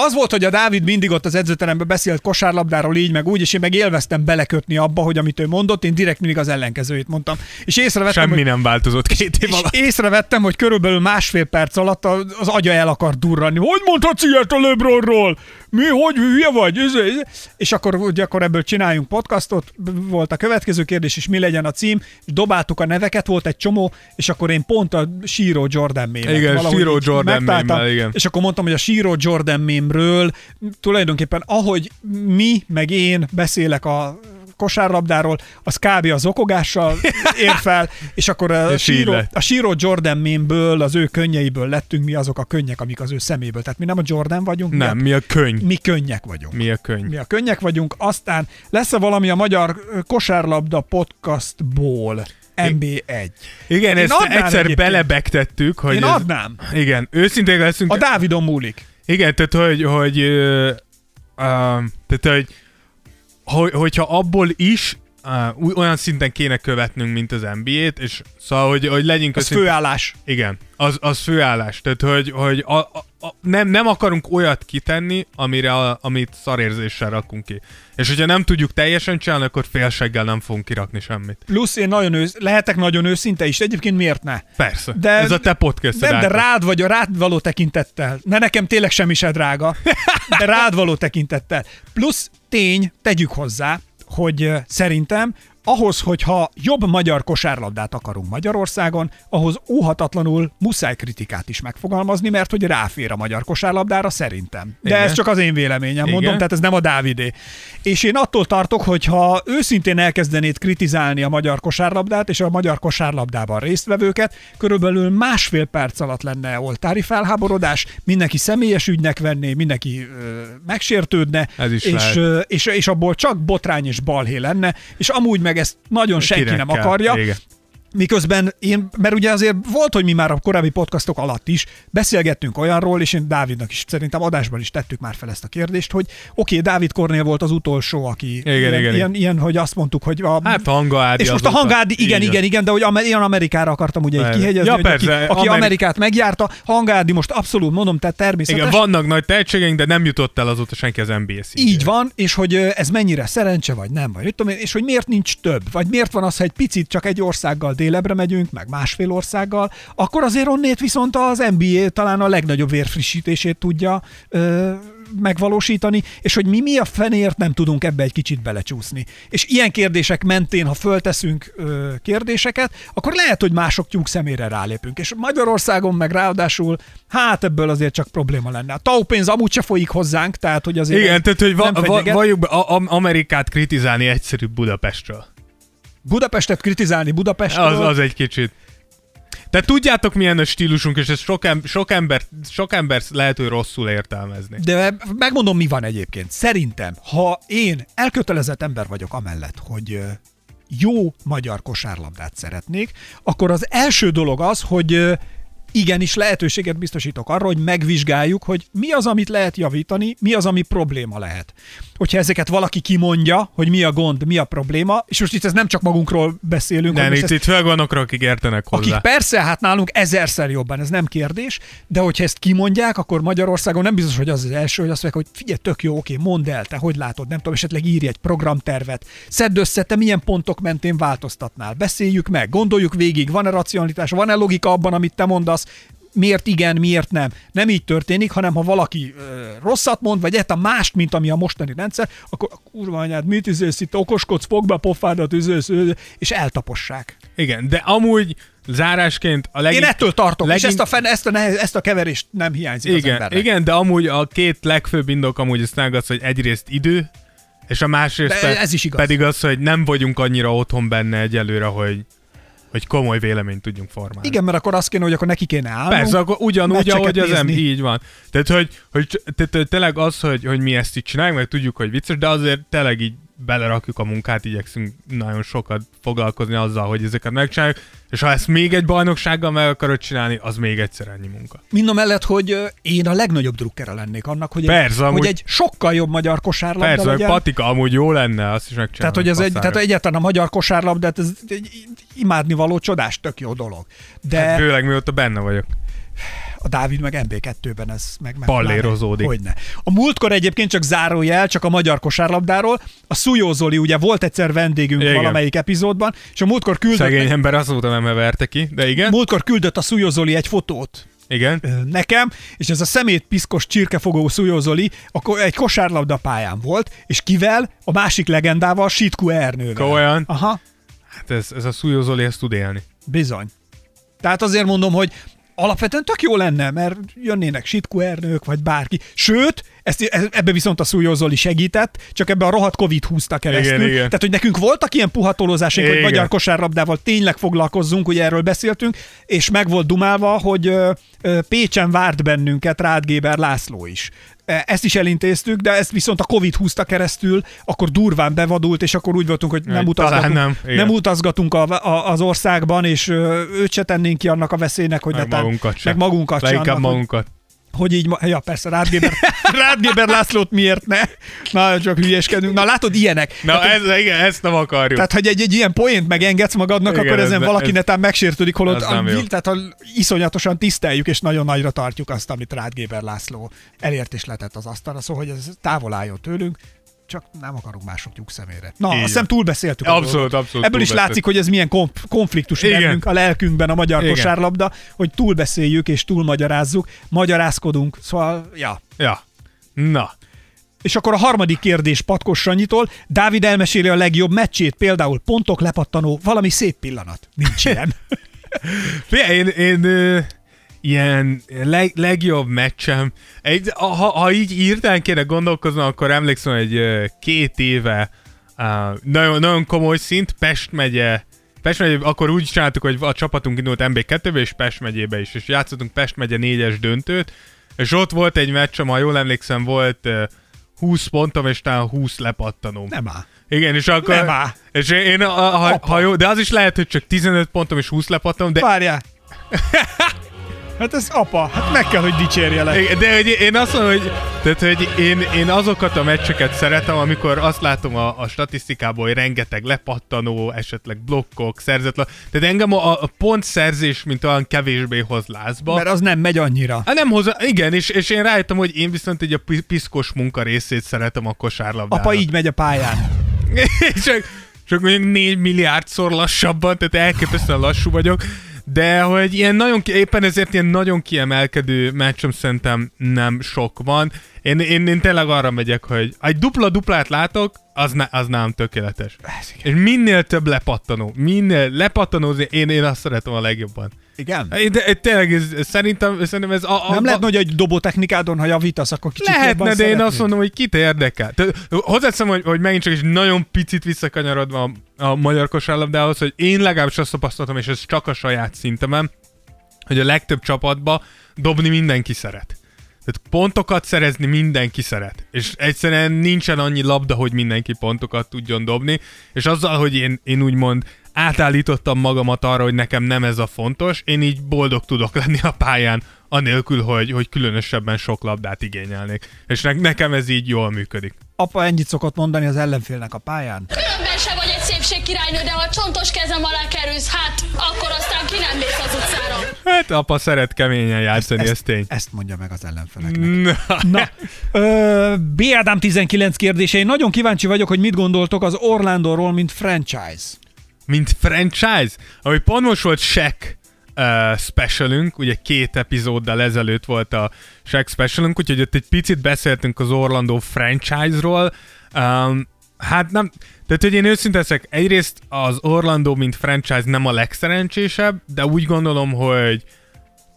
az volt, hogy a Dávid mindig ott az edzőteremben beszélt kosárlabdáról így, meg úgy, és én meg élveztem belekötni abba, hogy amit ő mondott, én direkt mindig az ellenkezőjét mondtam. És észrevettem, Semmi hogy, nem változott két év és alatt. észrevettem, hogy körülbelül másfél perc alatt az agya el akar durrani. Hogy mondhatsz ilyet a Lebronról? Mi, hogy hülye vagy? És akkor, ugye, akkor ebből csináljunk podcastot, volt a következő kérdés, és mi legyen a cím, és dobáltuk a neveket, volt egy csomó, és akkor én pont a Shiro Jordan mémet Igen, Shiro Jordan mémmel, igen. És akkor mondtam, hogy a Shiro Jordan mémről tulajdonképpen ahogy mi, meg én beszélek a kosárlabdáról, az kb. az okogással ér fel, és akkor a, És lett. a Shiro Jordan mémből, az ő könnyeiből lettünk mi azok a könnyek, amik az ő szeméből. Tehát mi nem a Jordan vagyunk, Nem, mi, mi a könyv? a, mi könnyek vagyunk. Mi a könyv? Mi a könnyek vagyunk, aztán lesz-e valami a magyar kosárlabda podcastból? MB1. Igen, Én ezt egyszer egyébként. belebegtettük, hogy Én ez, adnám. Igen, őszintén leszünk. A Dávidon múlik. Igen, tehát hogy, hogy, ö, ö, tehát, hogy hogyha abból is uh, olyan szinten kéne követnünk, mint az NBA-t, és szóval, hogy, hogy legyünk Ez őszintén- főállás. Igen, az, az főállás. Tehát, hogy, hogy a, a, a, nem, nem akarunk olyat kitenni, amire a, amit szarérzéssel rakunk ki. És hogyha nem tudjuk teljesen csinálni, akkor félseggel nem fogunk kirakni semmit. Plusz én nagyon ősz, lehetek nagyon őszinte is, egyébként miért ne? Persze. De- Ez a te podcasted. Nem, de rád vagy a rád való tekintettel. Ne nekem tényleg semmi se drága, de rád való tekintettel. Plusz tény, tegyük hozzá, hogy szerintem ahhoz, hogyha jobb magyar kosárlabdát akarunk Magyarországon, ahhoz óhatatlanul muszáj kritikát is megfogalmazni, mert hogy ráfér a magyar kosárlabdára szerintem. De Igen. ez csak az én véleményem, mondom, Igen. tehát ez nem a Dávidé. És én attól tartok, hogy ha őszintén elkezdenéd kritizálni a magyar kosárlabdát és a magyar kosárlabdában résztvevőket, körülbelül másfél perc alatt lenne oltári felháborodás, mindenki személyes ügynek venné, mindenki ö, megsértődne, és, ö, és, és abból csak botrány és balhé lenne, és amúgy meg ezt nagyon senki Kinek nem akarja. Igen. Miközben én, mert ugye azért volt, hogy mi már a korábbi podcastok alatt is beszélgettünk olyanról, és én Dávidnak is szerintem adásban is tettük már fel ezt a kérdést, hogy oké, okay, Dávid Kornél volt az utolsó, aki Igen, ilyen, igen, ilyen, ilyen, hogy azt mondtuk, hogy a, Hát a hangaádi és most a hangádi, igen, Így igen, igen, de hogy amer, én Amerikára akartam ugye egy Persze. kihegyezni, Ja, hogy aki, persze, aki Ameri- Amerikát megjárta, hangádi most abszolút mondom, tehát természetes. Igen, vannak nagy tehetségeink, de nem jutott el azóta senki az NBA szintjére. Így van, és hogy ez mennyire szerencse, vagy nem, vagy mit tudom én, és hogy miért nincs több, vagy miért van az, ha egy picit csak egy országgal délebre megyünk, meg másfél országgal, akkor azért onnét viszont az NBA talán a legnagyobb vérfrissítését tudja ö, megvalósítani, és hogy mi mi a fenért nem tudunk ebbe egy kicsit belecsúszni. És ilyen kérdések mentén, ha fölteszünk ö, kérdéseket, akkor lehet, hogy mások tyúk szemére rálépünk. És Magyarországon meg ráadásul, hát ebből azért csak probléma lenne. A TAU pénz amúgy se folyik hozzánk, tehát hogy azért Igen, tehát, hogy va- va- valljuk be, a- Amerikát kritizálni egyszerűbb Budapestről. Budapestet kritizálni Budapestről. Az, az egy kicsit. Tehát tudjátok, milyen a stílusunk, és ez sok, em- sok, ember, sok ember lehet, hogy rosszul értelmezni. De megmondom, mi van egyébként. Szerintem, ha én elkötelezett ember vagyok amellett, hogy jó magyar kosárlabdát szeretnék, akkor az első dolog az, hogy igenis lehetőséget biztosítok arra, hogy megvizsgáljuk, hogy mi az, amit lehet javítani, mi az, ami probléma lehet. Hogyha ezeket valaki kimondja, hogy mi a gond, mi a probléma, és most itt ez nem csak magunkról beszélünk, Nem, itt, most itt főleg vannak, akik értenek hozzá. akik persze, hát nálunk ezerszer jobban, ez nem kérdés, de hogyha ezt kimondják, akkor Magyarországon nem biztos, hogy az az első, hogy azt mondják, hogy figyelj, tök jó, oké, mondd el, te hogy látod, nem tudom, esetleg írj egy programtervet, szedd össze, te milyen pontok mentén változtatnál, beszéljük meg, gondoljuk végig, van-e racionalitás, van-e logika abban, amit te mondasz, miért igen, miért nem. Nem így történik, hanem ha valaki ö, rosszat mond, vagy a mást, mint ami a mostani rendszer, akkor kurva anyád, mit üzősz itt, okoskodsz, fogd be a pofádat, üzősz, üzősz, és eltapossák. Igen, de amúgy zárásként a legink... Én ettől tartok, legink- és ezt a, fen, ezt, a nehez, ezt a keverést nem hiányzik az igen, embernek. igen, de amúgy a két legfőbb indok amúgy az az, hogy egyrészt idő, és a másrészt pe- ez is igaz. pedig az, hogy nem vagyunk annyira otthon benne egyelőre, hogy, hogy komoly véleményt tudjunk formálni. Igen, mert akkor azt kéne, hogy akkor neki kéne állnunk. Persze, akkor ugyanúgy, ahogy az em, nézni. így van. Tehát, hogy, hogy tehát, hogy tényleg az, hogy, hogy mi ezt így csináljuk, meg tudjuk, hogy vicces, de azért tényleg így belerakjuk a munkát, igyekszünk nagyon sokat foglalkozni azzal, hogy ezeket megcsináljuk, és ha ezt még egy bajnoksággal meg akarod csinálni, az még egyszer ennyi munka. Mind a mellett, hogy én a legnagyobb drukkere lennék annak, hogy, Persze, egy, amúgy- hogy egy sokkal jobb magyar kosárlabda Persze, legyen. Patika amúgy jó lenne, azt is tehát, megcsinálni. hogy ez egy, tehát egyáltalán a magyar kosárlabdát, ez egy imádni való csodás, tök jó dolog. De Hát főleg mióta benne vagyok. A Dávid meg MB2-ben ez meg... meg Pallérozódik. Hogyne. A múltkor egyébként csak zárójel, csak a magyar kosárlabdáról. A Szújó Zoli ugye volt egyszer vendégünk Igen. valamelyik epizódban, és a múltkor küldött, Szegény ember azóta nem heverte ki, de igen, múltkor küldött a Szújó Zoli egy fotót igen. nekem, és ez a szemét piszkos csirkefogó Szújó Zoli akkor egy kosárlabda pályán volt, és kivel? A másik legendával, Sitku Ernővel. Komolyan? Aha, Hát ez, ez a Szújó Zoli ezt tud élni. bizony. Tehát azért mondom, hogy alapvetően tök jó lenne, mert jönnének Sitku Ernők, vagy bárki. Sőt, ezt, ebbe viszont a Szújó Zoli segített, csak ebbe a rohadt Covid húzta keresztül. Igen, igen. Tehát, hogy nekünk voltak ilyen puhatolózásunk, hogy Igen. magyar kosárlabdával tényleg foglalkozzunk, ugye erről beszéltünk, és meg volt dumálva, hogy ö, ö, Pécsen várt bennünket Rád Géber László is. E, Ezt is elintéztük, de ezt viszont a Covid húzta keresztül, akkor durván bevadult, és akkor úgy voltunk, hogy nem Hogy utazgatunk, nem, igen. nem utazgatunk a, a, az országban, és ö, őt se tennénk ki annak a veszélynek, hogy Meg netán- magunkat sem. meg magunkat se Leginkább annak, hogy- magunkat. Hogy így, ma- ja persze, Rádgéber, Rádgéber Lászlót miért ne? Na, csak hülyeskedünk. Na látod, ilyenek. Na ez, igen, ezt nem akarjuk. Tehát, hogy egy, egy ilyen poént megengedsz magadnak, Igen, akkor ez ezen ne- valaki ez- netán megsértődik, holott ez a, jó. tehát a, iszonyatosan tiszteljük, és nagyon nagyra tartjuk azt, amit Rádgéber László elért és letett az asztalra, szóval, hogy ez távol álljon tőlünk, csak nem akarunk mások lyuk szemére. Na, Így azt hiszem túlbeszéltük. Abszolút, abszolút Ebből is látszik, hogy ez milyen konf- konfliktus Igen. bennünk, a lelkünkben a magyar Igen. kosárlabda, hogy túlbeszéljük és túlmagyarázzuk, magyarázkodunk, szóval, ja. Ja. Na. És akkor a harmadik kérdés Patkos Sanyitól. Dávid elmeséli a legjobb meccsét, például pontok lepattanó, valami szép pillanat. Nincs ilyen. Én, én ö, ilyen leg, legjobb meccsem, egy, ha, ha így írtán kéne gondolkoznom, akkor emlékszem, hogy két éve uh, nagyon, nagyon komoly szint, Pest megye, Pest megye, akkor úgy csináltuk, hogy a csapatunk indult MB2-be és Pest megyébe is, és játszottunk Pest megye négyes döntőt, és ott volt egy meccsem, ha jól emlékszem, volt ö, 20 pontom, és talán 20 lepattanóm. Nem áll. Igen, és akkor... Nem áll. És én, a, ha, ha, jó, de az is lehet, hogy csak 15 pontom és 20 lepattanóm, de Várjál. Hát ez apa, hát meg kell, hogy dicsérjelek. De hogy én azt mondom, hogy, tehát, hogy én, én azokat a meccseket szeretem, amikor azt látom a, a statisztikából, hogy rengeteg lepattanó, esetleg blokkok, szerzetlen. Tehát engem a, a pontszerzés, mint olyan kevésbé hoz lázba. Mert az nem megy annyira. Hát nem hozzá, igen, és, és én rájöttem, hogy én viszont egy a pi- piszkos munka részét szeretem a kosárlabdában. Apa így megy a pályán. csak, csak mondjuk 4 milliárdszor lassabban, tehát elképesztően lassú vagyok, de hogy ilyen nagyon, éppen ezért ilyen nagyon kiemelkedő meccsom szerintem nem sok van. Én, én, én tényleg arra megyek, hogy egy dupla-duplát látok, az, ne, az nálam tökéletes. És minél több lepattanó, minél lepattanózni, én, én azt szeretem a legjobban. Igen? Én- De, tényleg ez, szerintem, szerintem ez a, a, Nem a, lehetne, hogy egy dobótechnikádon, ha javítasz, akkor kicsit Lehetne, de én szeretnéd? azt mondom, hogy kit érdekel. Tehát, hozzáteszem, hogy, hogy megint csak is nagyon picit visszakanyarodva a, a magyar kosárlabdához, hogy én legalábbis azt tapasztaltam, és ez csak a saját szintemen, hogy a legtöbb csapatba dobni mindenki szeret. Tehát pontokat szerezni mindenki szeret. És egyszerűen nincsen annyi labda, hogy mindenki pontokat tudjon dobni. És azzal, hogy én, én úgymond átállítottam magamat arra, hogy nekem nem ez a fontos, én így boldog tudok lenni a pályán, anélkül, hogy, hogy különösebben sok labdát igényelnék. És ne, nekem ez így jól működik. Apa ennyit szokott mondani az ellenfélnek a pályán. Különben se vagy egy szépség királynő, de ha csontos kezem alá kerülsz, hát akkor aztán ki nem mész az utcára. Hát apa szeret keményen játszani, ez tény. Ezt mondja meg az ellenfeleknek. Na, Na, ö, B. Ádám 19 kérdése. Én nagyon kíváncsi vagyok, hogy mit gondoltok az Orlandóról, mint franchise. mint franchise, ahogy pont most volt Shaq uh, specialünk, ugye két epizóddal ezelőtt volt a Shaq specialünk, úgyhogy ott egy picit beszéltünk az Orlando franchise-ról. Um, hát nem, tehát hogy én őszinte leszek, egyrészt az Orlando mint franchise nem a legszerencsésebb, de úgy gondolom, hogy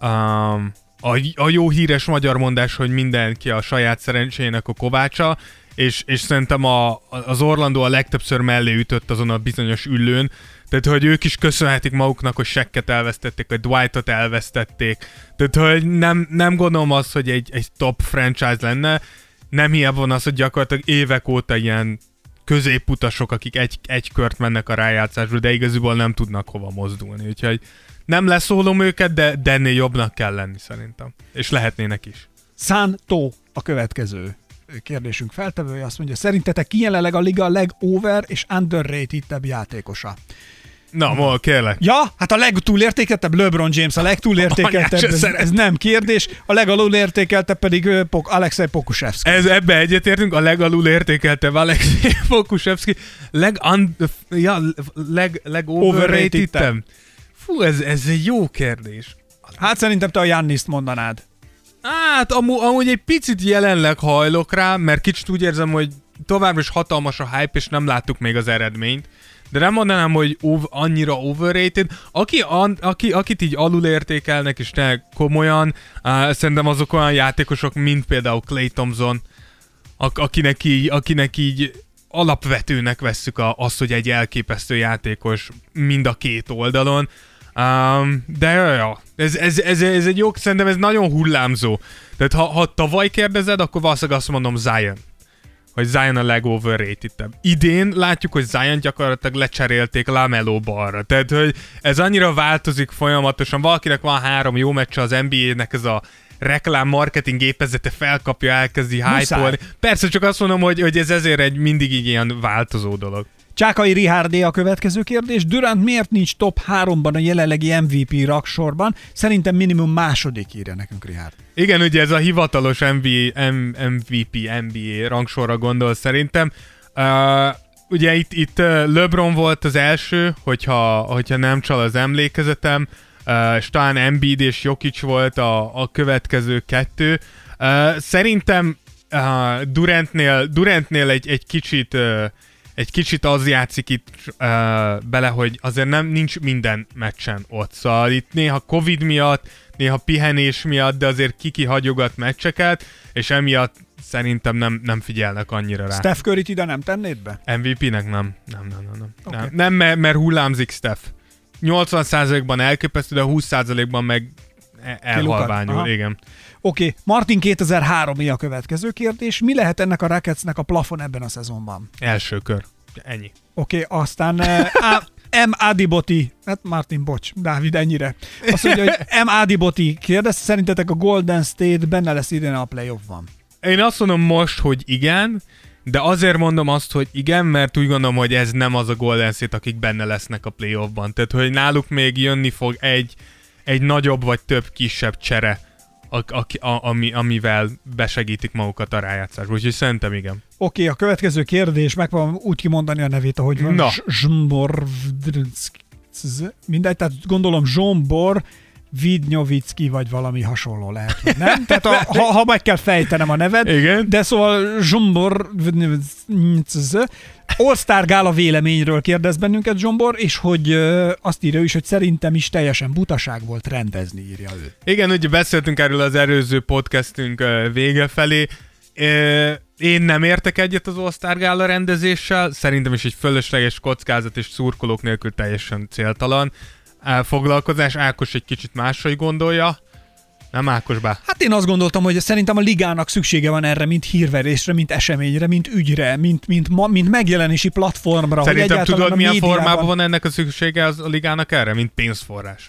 um, a, a jó híres magyar mondás, hogy mindenki a saját szerencsének a kovácsa, és, és szerintem a, az Orlando a legtöbbször mellé ütött azon a bizonyos üllőn, tehát hogy ők is köszönhetik maguknak, hogy Sekket elvesztették, vagy Dwightot elvesztették. Tehát hogy nem, nem gondolom azt, hogy egy, egy top franchise lenne, nem hiába van az, hogy gyakorlatilag évek óta ilyen középutasok, akik egy, egy kört mennek a rájátszásba, de igazából nem tudnak hova mozdulni. Úgyhogy nem leszólom őket, de, de ennél jobbnak kell lenni szerintem. És lehetnének is. Szántó a következő kérdésünk feltevője. Azt mondja, szerintetek ki jelenleg a liga legover és underrated játékosa? Na, ma kérlek. Ja, hát a legtúlértékeltebb LeBron James, a legtúlértékeltebb, ez, ez nem kérdés, a legalulértékeltebb pedig Pok- Alexei Pokusevski. Ez, ebbe egyetértünk, a legalul értékeltebb Alexei Pokusevski, leg, un, ja, leg, leg overrated. Fú, ez, ez egy jó kérdés. Hát szerintem te a Janniszt mondanád. Hát amú, amúgy egy picit jelenleg hajlok rá, mert kicsit úgy érzem, hogy továbbra is hatalmas a hype, és nem láttuk még az eredményt. De nem mondanám, hogy ov- annyira overrated. Aki, an, aki, akit így alulértékelnek, és tényleg komolyan, uh, szerintem azok olyan játékosok, mint például Clay Thompson, ak- akinek így, akinek így alapvetőnek vesszük a, azt, hogy egy elképesztő játékos mind a két oldalon. Um, de ja, ja. Ez, ez, ez, ez, egy jó, szerintem ez nagyon hullámzó. Tehát ha, ha tavaly kérdezed, akkor valószínűleg azt mondom Zion. Hogy Zion a legoverrated Idén látjuk, hogy Zion gyakorlatilag lecserélték Lamelo balra. Tehát, hogy ez annyira változik folyamatosan. Valakinek van három jó meccse az NBA-nek, ez a reklám marketing gépezete felkapja, elkezdi hype Persze, csak azt mondom, hogy, hogy ez ezért egy mindig ilyen változó dolog. Csákai Rihárdé a következő kérdés. Durant miért nincs top 3-ban a jelenlegi MVP raksorban? Szerintem minimum második írja nekünk Rihárd. Igen, ugye ez a hivatalos MVP, NBA rangsorra gondol szerintem. Uh, ugye itt, itt LeBron volt az első, hogyha, hogyha nem csal az emlékezetem, uh, és Embiid és Jokic volt a, a következő kettő. Uh, szerintem uh, Durantnél, Durantnél egy, egy kicsit uh, egy kicsit az játszik itt uh, bele, hogy azért nem nincs minden meccsen ott. Szóval itt néha Covid miatt, néha pihenés miatt, de azért kiki hagyogat meccseket, és emiatt szerintem nem, nem figyelnek annyira rá. Steph Curry-t ide nem tennéd be? MVP-nek nem. Nem, nem, nem. Nem, okay. nem mert, mert hullámzik Steph. 80%-ban elképesztő, de 20%-ban meg e- elhalványul, igen. Oké, Martin 2003 mi a következő kérdés? Mi lehet ennek a Rocketsnek a plafon ebben a szezonban? Első kör. Ennyi. Oké, aztán eh, á, M. Adiboti, hát Martin, bocs, Dávid, ennyire. Azt mondja, hogy M. Adiboti kérdez, szerintetek a Golden State benne lesz idén a playoffban? Én azt mondom most, hogy igen, de azért mondom azt, hogy igen, mert úgy gondolom, hogy ez nem az a Golden State, akik benne lesznek a playoffban. Tehát, hogy náluk még jönni fog egy, egy nagyobb vagy több kisebb csere, a, a, a, ami, amivel besegítik magukat a rájátszásba. Úgyhogy szerintem igen. Oké, a következő kérdés, megpróbálom úgy kimondani a nevét, ahogy van. Na. Zsombor... Mindegy, tehát gondolom Zsombor Vidnyovicki, vagy valami hasonló lehet, hogy nem? Tehát a, ha, ha meg kell fejtenem a neved, Igen. de szóval Zsombor All-Star Gála véleményről kérdez bennünket Zsombor, és hogy azt írja is, hogy szerintem is teljesen butaság volt rendezni, írja ő. Igen, ugye beszéltünk erről az előző podcastünk vége felé. Én nem értek egyet az All-Star Gála rendezéssel, szerintem is egy fölösleges kockázat és szurkolók nélkül teljesen céltalan foglalkozás. Ákos egy kicsit máshogy gondolja. Nem Ákos bá. Hát én azt gondoltam, hogy szerintem a ligának szüksége van erre, mint hírverésre, mint eseményre, mint ügyre, mint, mint, ma, mint megjelenési platformra. hogy Szerintem egyáltalán tudod, a milyen médiában- formában van ennek a szüksége az a ligának erre? Mint pénzforrás.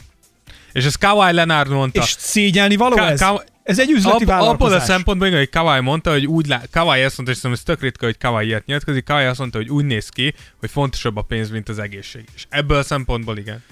És ez Kawhi Leonard mondta. És szégyelni való Ka- ez? Ka- ez egy üzleti Ab, abból a vállalkozás. szempontból, igen, hogy Kawhi mondta, hogy úgy lá... Kawhi azt mondta, és szerintem ez tök ritka, hogy Kawhi ilyet nyilatkozik, Kawhi azt mondta, hogy úgy néz ki, hogy fontosabb a pénz, mint az egészség. És ebből a szempontból igen.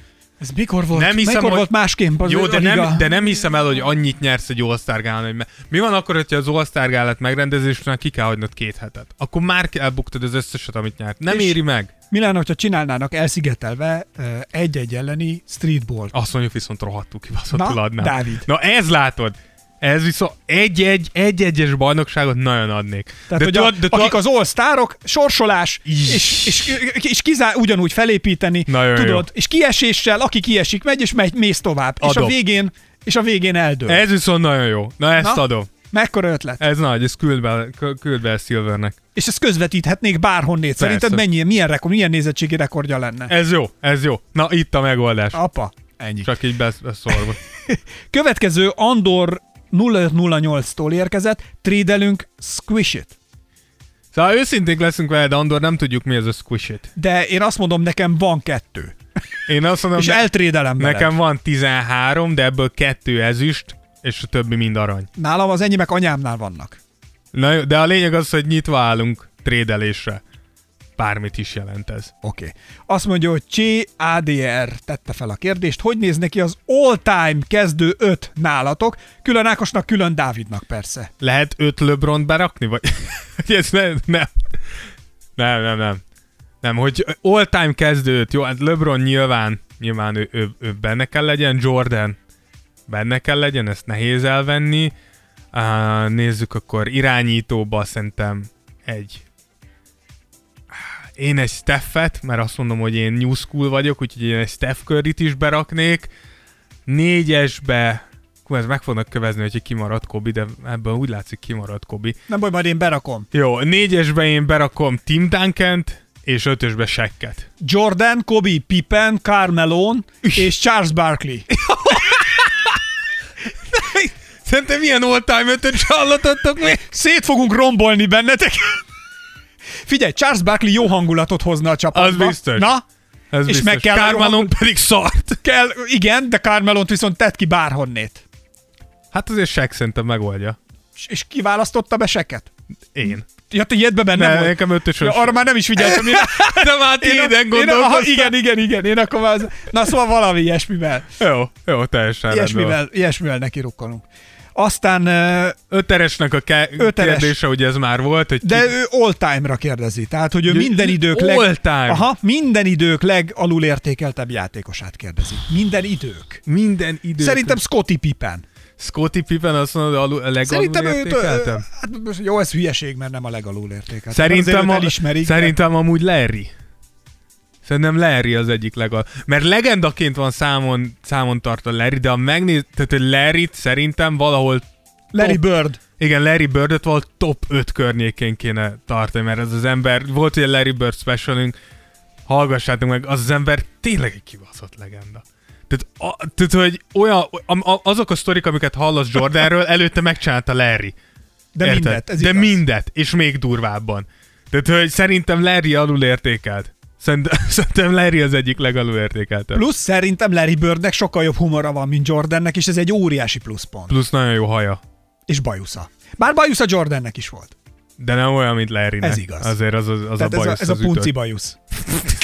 Ez mikor volt, Nem hiszem, mikor hogy- volt másképp az Jó, de liga? nem, de nem hiszem el, hogy annyit nyersz egy All-Star gálán, hogy Mi van akkor, hogyha az All-Star gálát megrendezés után ki kell hagynod két hetet? Akkor már elbuktad az összeset, amit nyert. Nem És- éri meg. Mi lenne, hogyha csinálnának elszigetelve egy-egy elleni streetball? Azt mondjuk viszont rohadtul kibaszottul adnám. Dávid. Na ez látod. Ez viszont egy-egy, egy-egyes bajnokságot nagyon adnék. Tehát, hogy tudod- a, akik az all-sztárok, sorsolás, Is. és, és, és kizá, ugyanúgy felépíteni, Nagyon tudod, jó. és kieséssel, aki kiesik, megy, és megy, mész tovább. És a Adom. végén, és a végén eldől. Ez viszont nagyon jó. Na ezt Na? adom. Mekkora ötlet? Ez nagy, ez küld be, küld be Silvernek. És ezt közvetíthetnék bárhonnét. Szerinted mennyi, milyen, rekord, milyen nézettségi rekordja lenne? Ez jó, ez jó. Na itt a megoldás. Apa, ennyi. Csak így besz- beszólva. Következő Andor 0508-tól érkezett, trédelünk Squish It. Szóval őszinték leszünk veled, Andor, nem tudjuk mi ez a squish it. De én azt mondom, nekem van kettő. Én azt mondom, És ne- eltrédelem veled. nekem van 13, de ebből kettő ezüst, és a többi mind arany. Nálam az enyémek anyámnál vannak. Na jó, de a lényeg az, hogy nyitva állunk trédelésre. Bármit is jelent ez. Oké. Okay. Azt mondja, hogy Csé ADR tette fel a kérdést, hogy néz neki az all-time kezdő öt nálatok, külön Ákosnak, külön Dávidnak persze. Lehet öt LeBron berakni? Vagy ez nem, nem. Nem, nem, nem. Nem, hogy all-time kezdőt, jó, hát LeBron nyilván, nyilván ő, ő, ő benne kell legyen, Jordan benne kell legyen, ezt nehéz elvenni. Uh, nézzük akkor irányítóba szerintem egy én egy Steffet, mert azt mondom, hogy én new school vagyok, úgyhogy én egy Steph Curry-t is beraknék. Négyesbe, hú, ez meg fognak kövezni, hogy kimarad Kobi, de ebből úgy látszik kimarad Kobi. Nem baj, majd én berakom. Jó, négyesbe én berakom Tim duncan és ötösbe Sekket. Jordan, Kobe, Pippen, Carmelo és Charles Barkley. Szerintem milyen all-time ötöt hallottattok mi? Szét fogunk rombolni bennetek. Figyelj, Charles Barkley jó hangulatot hozna a csapatba. Az biztos. Na, Ez És biztos. meg kell- Kármálon pedig szart. kell, igen, de Carmelont viszont tett ki bárhonnét. Hát azért Sek szerintem megoldja. És, és kiválasztotta be seket? Én. Ja, te ilyetbe benne Ne, volt? nekem ötösös. Ja, arra már nem is figyeltem. Én, De már én, tényleg én, aha, gondolkoztam. igen, igen, igen. Én akkor már az, na szóval valami ilyesmivel. Jó, jó, teljesen. Ilyesmivel, ilyesmivel neki rukkolunk. Aztán, Öteresnek a ke- Öteres. kérdése, ugye ez már volt, hogy de ki... ő all-time-ra kérdezi. Tehát, hogy ő J- minden idők leg... all-time. Aha, minden idők legalul értékeltebb játékosát kérdezi. Minden idők. minden idő. Szerintem Scottie Pippen. Scottie Pippen azt mondod, a legalul Szerintem őt, értékeltem? hát jó, ez hülyeség, mert nem a legalul értékelt. Szerintem, a, szerintem amúgy Larry. Szerintem Larry az egyik legal. Mert legendaként van számon, számon tart a Larry, de ha megnéz, tehát hogy Larry-t szerintem valahol Larry top- Bird. Igen, Larry Birdot valahol top 5 környékén kéne tartani, mert ez az ember, volt ugye Larry Bird specialünk, hallgassátok meg, az az ember tényleg egy kibaszott legenda. Tehát, a, tehát hogy olyan, a, a, azok a sztorik, amiket hallasz Jordanről, előtte megcsinálta Larry. De Érted? mindet, ez De igaz. mindet, és még durvábban. Tehát, hogy szerintem Larry alul értékelt. Szerintem, szerintem Larry az egyik legalul értékeltebb. Plusz szerintem Larry Birdnek sokkal jobb humora van, mint Jordannek, és ez egy óriási pluszpont. Plusz nagyon jó haja. És bajusza. Bár bajusza Jordannek is volt. De nem olyan, mint Larrynek. Ez igaz. Azért az, az, az a Tehát ez a, bajusz, ez a punci bajusz.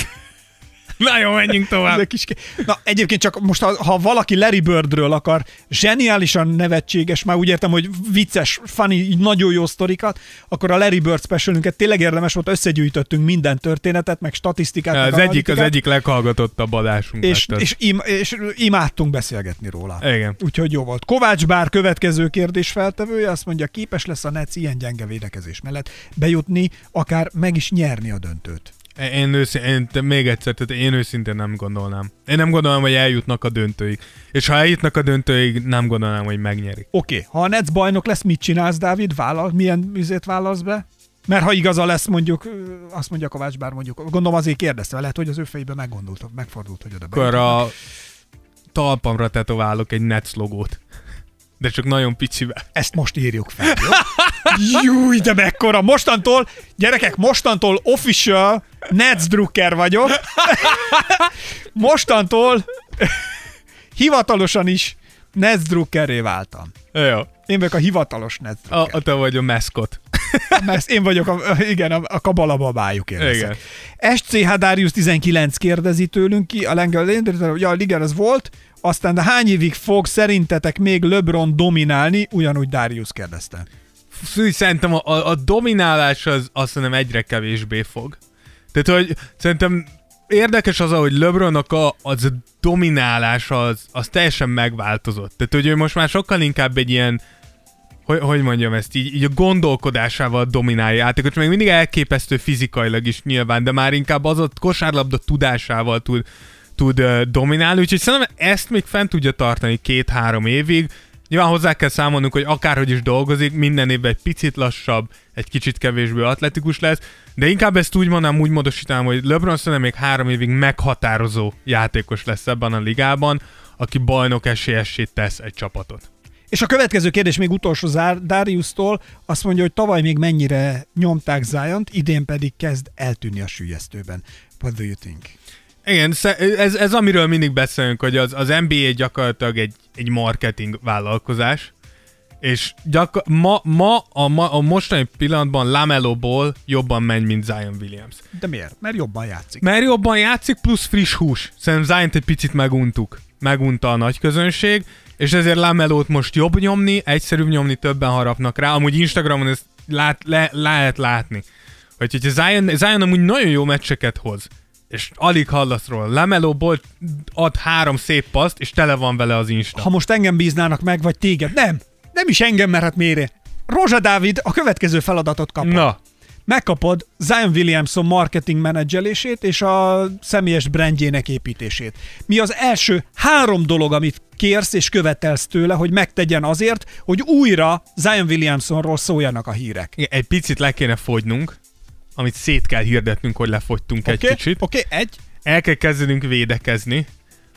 Na jó, menjünk tovább. kis... Na egyébként csak most, ha, ha valaki Larry Birdről akar zseniálisan nevetséges, már úgy értem, hogy vicces, funny, nagyon jó sztorikat, akkor a Larry Bird specialünket tényleg érdemes volt, összegyűjtöttünk minden történetet, meg statisztikát. Ja, meg az egyik, az egyik leghallgatottabb adásunk. És, lett és, im, és imádtunk beszélgetni róla. Igen. Úgyhogy jó volt. Kovács Bár következő kérdés feltevője azt mondja, képes lesz a Nets ilyen gyenge védekezés mellett bejutni, akár meg is nyerni a döntőt. Én, őszin, én még egyszer, tehát én őszintén nem gondolnám. Én nem gondolom, hogy eljutnak a döntőig. És ha eljutnak a döntőig, nem gondolnám, hogy megnyerik. Oké, okay. ha a Nets bajnok lesz, mit csinálsz, Dávid? Vállal, milyen vizét vállalsz be? Mert ha igaza lesz, mondjuk, azt mondja Kovács Bár, mondjuk, gondolom azért kérdezte, lehet, hogy az ő fejében meggondolt, megfordult, hogy oda Akkor a talpamra tetoválok egy Nets logót. De csak nagyon picivel. Ezt most írjuk fel, jó? Júj, de mekkora! Mostantól, gyerekek, mostantól official Nets Drucker vagyok. Mostantól hivatalosan is Nets Druckerré váltam. Jó. Én vagyok a hivatalos Nets A, a te vagy a meszkot. Mert én vagyok, a, igen, a, a kabala babájuk én Igen. leszek. SCH Darius 19 kérdezi tőlünk ki, a Lengel hogy a Liger az volt, aztán de hány évig fog szerintetek még LeBron dominálni? Ugyanúgy Darius kérdezte. Fű, Szerintem a, a, a dominálás az azt hiszem egyre kevésbé fog. Tehát, hogy szerintem érdekes az, hogy LeBronnak a, az a dominálás az, az teljesen megváltozott. Tehát, hogy ő most már sokkal inkább egy ilyen hogy, hogy mondjam ezt, így, így a gondolkodásával dominálja játékot, még mindig elképesztő fizikailag is nyilván, de már inkább az a kosárlabda tudásával tud, tud uh, dominálni, úgyhogy szerintem ezt még fent tudja tartani két-három évig. Nyilván hozzá kell számolnunk, hogy akárhogy is dolgozik, minden évben egy picit lassabb, egy kicsit kevésbé atletikus lesz, de inkább ezt úgy mondanám, úgy módosítanám, hogy LeBron szerintem még három évig meghatározó játékos lesz ebben a ligában, aki bajnok esélyessé tesz egy csapatot. És a következő kérdés még utolsó zár, Darius-tól azt mondja, hogy tavaly még mennyire nyomták Zion-t, idén pedig kezd eltűnni a sülyeztőben. What do you think? Igen, ez, ez amiről mindig beszélünk, hogy az, az NBA gyakorlatilag egy, egy marketing vállalkozás, és gyakor- ma, ma, a, ma a mostani pillanatban Lamelo Ball jobban megy, mint Zion Williams. De miért? Mert jobban játszik. Mert jobban játszik, plusz friss hús. Szerintem Zion-t egy picit meguntuk. Megunta a nagy közönség, és ezért Lamelót most jobb nyomni, egyszerűbb nyomni, többen harapnak rá. Amúgy Instagramon ezt lát, le, lehet látni. Hogy hogyha Zion, Zion amúgy nagyon jó meccseket hoz, és alig hallasz róla. Lameló Ball ad három szép paszt, és tele van vele az Insta. Ha most engem bíznának meg, vagy téged, nem. Nem is engem, mert hát miért? Rózsa Dávid a következő feladatot kapod. Na, Megkapod Zion Williamson marketing menedzselését és a személyes brandjének építését. Mi az első három dolog, amit kérsz és követelsz tőle, hogy megtegyen azért, hogy újra Zion Williamsonról szóljanak a hírek. igen, egy picit le kéne fogynunk, amit szét kell hirdetnünk, hogy lefogytunk Oké, egy kicsit. Oké, egy. el kell kezdenünk védekezni,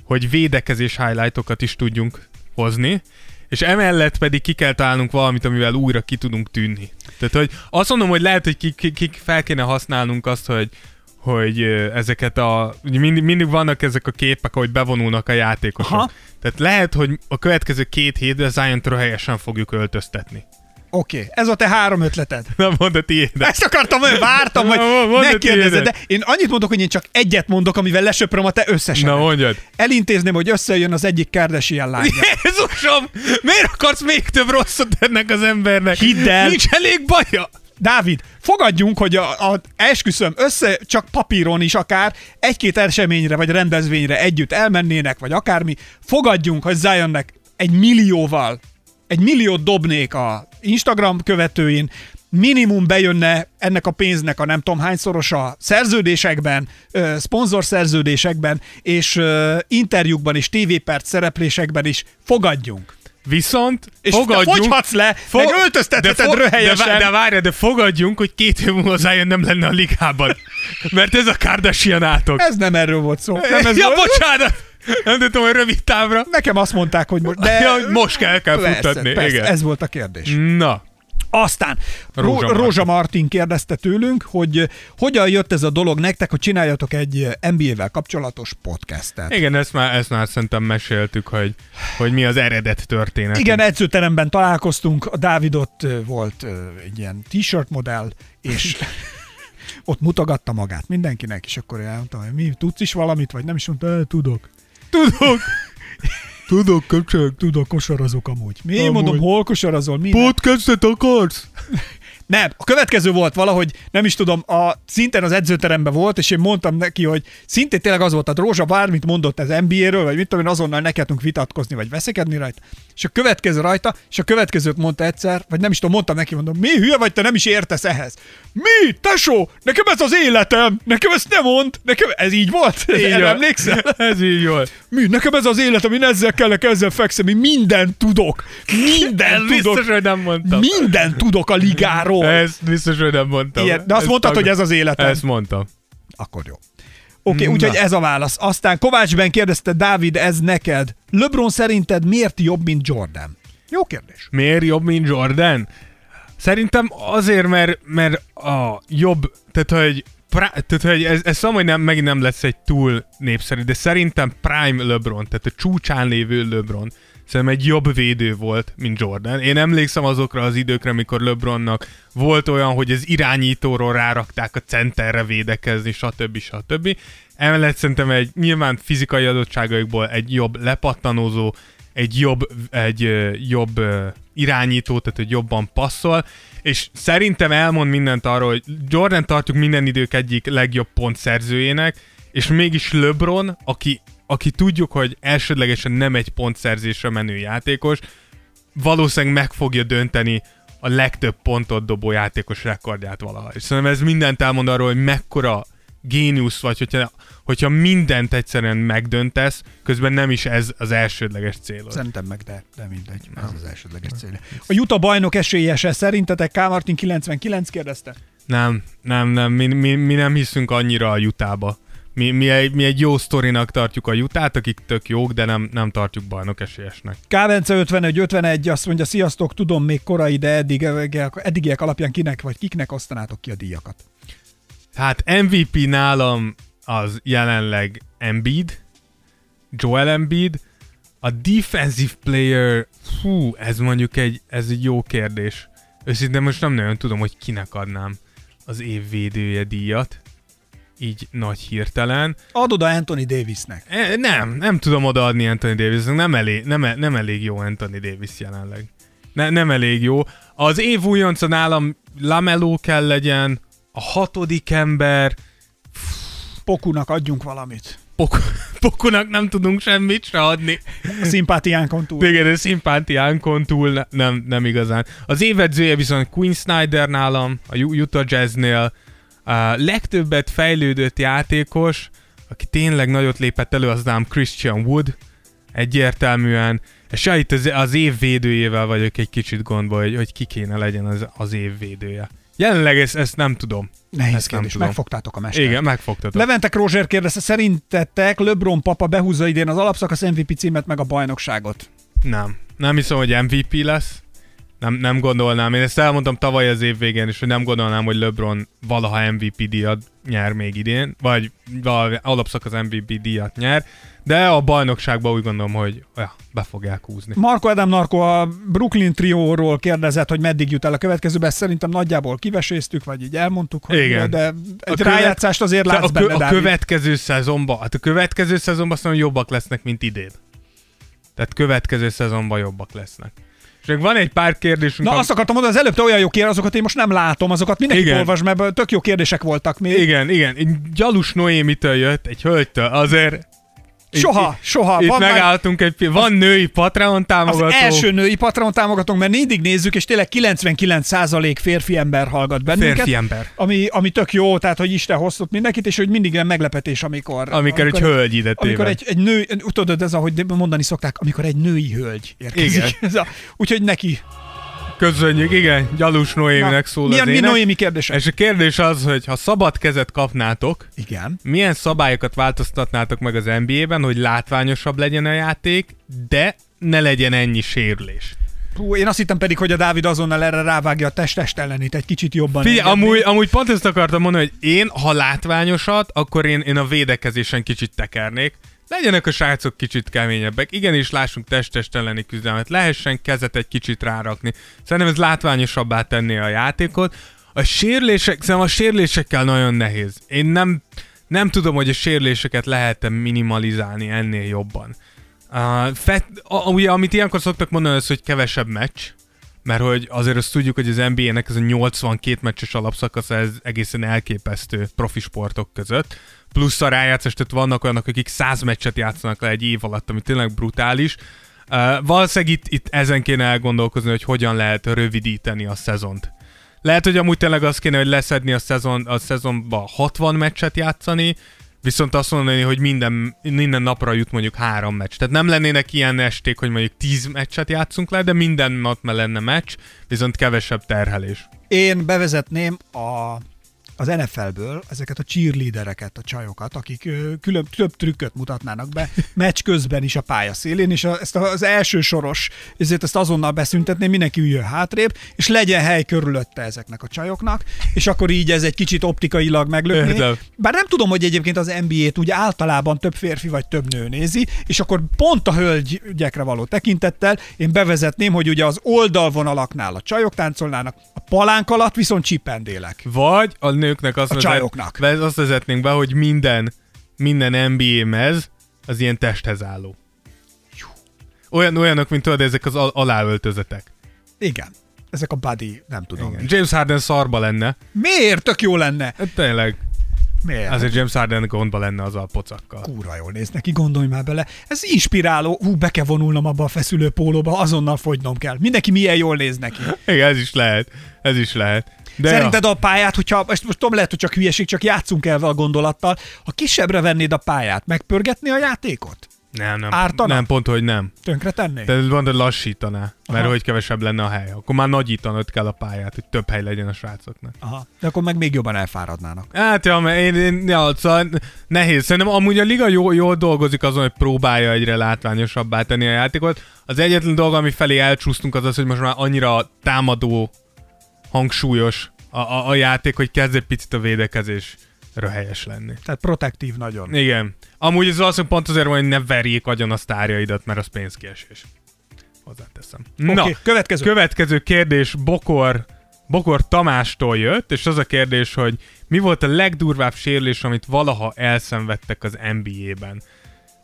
hogy védekezés highlightokat is tudjunk hozni, és emellett pedig ki kell találnunk valamit, amivel újra ki tudunk tűnni. Tehát, hogy azt mondom, hogy lehet, hogy ki, ki, ki fel kéne használnunk azt, hogy hogy ezeket a... Mindig, mindig vannak ezek a képek, hogy bevonulnak a játékosok. Aha. Tehát lehet, hogy a következő két hétben Zion-t helyesen fogjuk öltöztetni. Oké, ez a te három ötleted. Na mondd a tiédet. Ezt akartam, hogy vártam, hogy megkérdezed, de én annyit mondok, hogy én csak egyet mondok, amivel lesöpröm a te összesen. Na mondjad. Elintézném, hogy összejön az egyik Kardashian lánya. Jézusom! Miért akarsz még több rosszat ennek az embernek? Hidd el. Nincs elég baja! Dávid, fogadjunk, hogy a, a esküszöm össze, csak papíron is akár egy-két eseményre vagy rendezvényre együtt elmennének, vagy akármi, fogadjunk, hogy Zionnek egy millióval, egy milliót dobnék a Instagram követőin, minimum bejönne ennek a pénznek a nem tudom hányszorosa szerződésekben, ö, szponzor szerződésekben, és interjúkban és tévéperc szereplésekben is fogadjunk. Viszont És fogadjunk... te fogyhatsz le, meg öltöztetheted fo- röhelyesen. De, de várj, de fogadjunk, hogy két év múlva Zion nem lenne a ligában. Mert ez a Kardashian átok. Ez nem erről volt szó. Nem ez ja, volt. bocsánat! Nem tudom, hogy rövid távra. Nekem azt mondták, hogy most... De Ja, hogy most kell, kell persze, futtatni. Persze, igen. ez volt a kérdés. Na, Aztán Rózsa Martin. Rózsa Martin kérdezte tőlünk, hogy hogyan jött ez a dolog nektek, hogy csináljatok egy NBA-vel kapcsolatos podcastet. igen, ezt már, ezt már szerintem meséltük, hogy, hogy mi az eredet történet. Igen, edzőteremben találkoztunk, a Dávidot volt egy ilyen t-shirt modell, és ott mutogatta magát mindenkinek, és akkor elmondtam, hogy mi, tudsz is valamit, vagy nem is mondta, "Eh, tudok. Tudok. tudok, köcsög. Tudok, kosarazok amúgy. Mi? Amúgy. Mondom, hol kosarazol? Mi? Podcastet akarsz? Nem, a következő volt valahogy, nem is tudom, a, szinten az edzőteremben volt, és én mondtam neki, hogy szintén tényleg az volt, a Rózsa bármit mondott az NBA-ről, vagy mit tudom én, azonnal nekedünk vitatkozni, vagy veszekedni rajta. És a következő rajta, és a következőt mondta egyszer, vagy nem is tudom, mondtam neki, mondom, mi hülye vagy, te nem is értesz ehhez. Mi? Tesó, nekem ez az életem, nekem ezt nem mond, nekem ez így volt, Így erre van. emlékszel? Ez így volt. Mi? Nekem ez az életem, én ezzel kellek, ezzel fekszem, én mindent tudok. Mindent Ez tudok. biztos, hogy nem mondtam. Mindent tudok a ligáról. Ezt biztos, hogy nem mondtam. Ilyen, de azt Ezt mondtad, tag- hogy ez az életem. Ezt mondtam. Akkor jó. Oké, okay, úgyhogy ez a válasz. Aztán Kovácsben kérdezte, Dávid, ez neked. LeBron szerinted miért jobb, mint Jordan? Jó kérdés. Miért jobb, mint Jordan? Szerintem azért, mert, mert a jobb, tehát hogy, prá, tehát, hogy ez, ez szóval, nem, megint nem lesz egy túl népszerű, de szerintem Prime LeBron, tehát a csúcsán lévő LeBron, szerintem egy jobb védő volt, mint Jordan. Én emlékszem azokra az időkre, amikor LeBronnak volt olyan, hogy az irányítóról rárakták a centerre védekezni, stb. stb. Emellett szerintem egy nyilván fizikai adottságaikból egy jobb lepattanózó, egy jobb, egy jobb ö, irányító, tehát hogy jobban passzol, és szerintem elmond mindent arról, hogy Jordan tartjuk minden idők egyik legjobb pontszerzőjének, és mégis LeBron, aki, aki tudjuk, hogy elsődlegesen nem egy pontszerzésre menő játékos, valószínűleg meg fogja dönteni a legtöbb pontot dobó játékos rekordját valaha. És szerintem ez mindent elmond arról, hogy mekkora géniusz vagy, hogyha, hogyha mindent egyszerűen megdöntesz, közben nem is ez az elsődleges célod. Szerintem meg, de, de mindegy. Ez az elsődleges cél. A Utah bajnok esélyese szerintetek K. Martin 99 kérdezte? Nem, nem, nem, mi, mi, mi nem hiszünk annyira a jutába. Mi, mi, egy, mi egy jó sztorinak tartjuk a jutát, akik tök jók, de nem, nem tartjuk bajnok esélyesnek. Kávence 51, 51 azt mondja, sziasztok, tudom még korai, de eddig, eddigiek alapján kinek vagy kiknek osztanátok ki a díjakat? Hát MVP nálam az jelenleg Embiid, Joel Embiid, a defensive player, hú, ez mondjuk egy, ez egy jó kérdés. Őszintén most nem nagyon tudom, hogy kinek adnám az év védője díjat, így nagy hirtelen. Ad oda Anthony Davisnek. E, nem, nem tudom odaadni Anthony Davisnek, nem elég, nem, nem elég jó Anthony Davis jelenleg. Ne, nem elég jó. Az év újonca nálam Lameló kell legyen, a hatodik ember, Pokunak adjunk valamit. Pok- Pokonak nem tudunk semmit se adni. A szimpátiánkon túl. Igen, de szimpátiánkon túl ne- nem, nem igazán. Az évedzője viszont Queen Snyder nálam, a Utah Jazznél. A legtöbbet fejlődött játékos, aki tényleg nagyot lépett elő, az nálam Christian Wood. Egyértelműen. És ja, itt az, az év védőjével vagyok egy kicsit gondba, hogy, hogy ki kéne legyen az, az év védője. Jelenleg ezt, ezt nem tudom. Nehéz Ezt nem kérdés, tudom. megfogtátok a mestert. Igen, megfogtatok. Leventek Rózser kérdezte, szerintetek LeBron papa behúzza idén az alapszakasz MVP címet meg a bajnokságot? Nem. Nem hiszem, hogy MVP lesz. Nem, nem gondolnám. Én ezt elmondtam tavaly az év végén is, hogy nem gondolnám, hogy LeBron valaha MVP díjat nyer még idén, vagy valami alapszakasz MVP díjat nyer, de a bajnokságban úgy gondolom, hogy ja, be fogják húzni. Marko Adam Narko a Brooklyn trióról kérdezett, hogy meddig jut el a következőben, ezt szerintem nagyjából kiveséztük, vagy így elmondtuk, hogy Igen. de egy követ- rájátszást azért látsz a, kö- benne, a következő szezonban, hát a következő szezonban azt mondom, jobbak lesznek, mint idén. Tehát következő szezonban jobbak lesznek. És még van egy pár kérdésünk. Na am- azt akartam mondani, az előbb te olyan jó kérdés, azokat én most nem látom, azokat mindenki Igen. olvas, mert tök jó kérdések voltak még. Igen, igen. Egy Gyalus Noémitől jött, egy hölgytől, azért... Soha, itt, soha. Itt Van már- megálltunk egy pi- Van női Patreon Az támogató. első női Patreon támogatónk, mert mindig nézzük, és tényleg 99% férfi ember hallgat bennünket. Férfi ember. Ami, ami tök jó, tehát hogy Isten hoztott mindenkit, és hogy mindig ilyen meglepetés, amikor... Amikor egy hölgy ide Amikor egy, egy nő, tudod, ez ahogy mondani szokták, amikor egy női hölgy érkezik. Igen. Ez a, úgyhogy neki Köszönjük, igen, Gyalus Noéminek szól mi, az mi ének. Noémi kérdése? És a kérdés az, hogy ha szabad kezet kapnátok, Igen. milyen szabályokat változtatnátok meg az NBA-ben, hogy látványosabb legyen a játék, de ne legyen ennyi sérülés. Hú, én azt hittem pedig, hogy a Dávid azonnal erre rávágja a test-test ellenét egy kicsit jobban. Figyelj, amúgy, amúgy pont ezt akartam mondani, hogy én, ha látványosat, akkor én, én a védekezésen kicsit tekernék. Legyenek a srácok kicsit keményebbek. Igenis lássunk test-test elleni küzdelmet. Lehessen kezet egy kicsit rárakni. Szerintem ez látványosabbá tenné a játékot. A sérülések, szerintem a sérülésekkel nagyon nehéz. Én nem, nem tudom, hogy a sérüléseket lehet-e minimalizálni ennél jobban. Uh, fet, a, ugye, amit ilyenkor szoktak mondani, az, hogy kevesebb meccs, mert hogy azért azt tudjuk, hogy az NBA-nek ez a 82 meccses alapszakasz, ez egészen elképesztő profi sportok között. Plusz a rájátszás, tehát vannak olyanok, akik 100 meccset játszanak le egy év alatt, ami tényleg brutális. Uh, valószínűleg itt, itt ezen kéne elgondolkozni, hogy hogyan lehet rövidíteni a szezont. Lehet, hogy amúgy tényleg az kéne, hogy leszedni a, szezon, a szezonba 60 meccset játszani, viszont azt mondani, hogy minden, minden napra jut mondjuk három meccs. Tehát nem lennének ilyen esték, hogy mondjuk 10 meccset játszunk le, de minden nap lenne meccs, viszont kevesebb terhelés. Én bevezetném a, az NFL-ből ezeket a cheerleadereket, a csajokat, akik külön, több trükköt mutatnának be meccs közben is a pálya szélén, és a, ezt az első soros, ezért ezt azonnal beszüntetném, mindenki üljön hátrébb, és legyen hely körülötte ezeknek a csajoknak, és akkor így ez egy kicsit optikailag meglökné. Értem. Bár nem tudom, hogy egyébként az NBA-t úgy általában több férfi vagy több nő nézi, és akkor pont a hölgyekre való tekintettel én bevezetném, hogy ugye az oldalvonalaknál a csajok táncolnának, a palánk alatt viszont csipendélek. Vagy a nőknek azt, A csajoknak. Vezet, azt vezetnénk be, hogy minden, minden NBA mez az ilyen testhez álló. Olyan, olyanok, mint tudod, ezek az al- aláöltözetek. Igen. Ezek a body, nem tudom. Igen. James Harden szarba lenne. Miért? Tök jó lenne. Hát tényleg. Miért? Azért James Harden gondba lenne az a pocakkal. Kúra jól néz neki, gondolj már bele. Ez inspiráló. Hú, be kell vonulnom abba a feszülő pólóba, azonnal fogynom kell. Mindenki milyen jól néz neki. Igen, ez is lehet. Ez is lehet. De Szerinted a pályát, hogyha, most, most tudom, lehet, hogy csak hülyeség, csak játszunk el a gondolattal, ha kisebbre vennéd a pályát, megpörgetni a játékot? Nem, nem. Ártana? Nem, pont, hogy nem. Tönkre tenné? De van, hogy lassítaná, mert Aha. hogy kevesebb lenne a hely. Akkor már nagyítanod kell a pályát, hogy több hely legyen a srácoknak. Aha. De akkor meg még jobban elfáradnának. Hát ja, én, én ja, szóval nehéz. Szerintem amúgy a liga jól, jól dolgozik azon, hogy próbálja egyre látványosabbá tenni a játékot. Az egyetlen dolog, ami felé elcsúsztunk, az az, hogy most már annyira támadó, hangsúlyos a, a, a játék, hogy kezd egy picit a védekezés helyes lenni. Tehát protektív nagyon. Igen. Amúgy ez valószínűleg pont azért van, hogy ne verjék agyon a sztárjaidat, mert az pénzkiesés. Hozzáteszem. Oké, Na, következő. következő kérdés Bokor, Bokor Tamástól jött, és az a kérdés, hogy mi volt a legdurvább sérülés, amit valaha elszenvedtek az NBA-ben?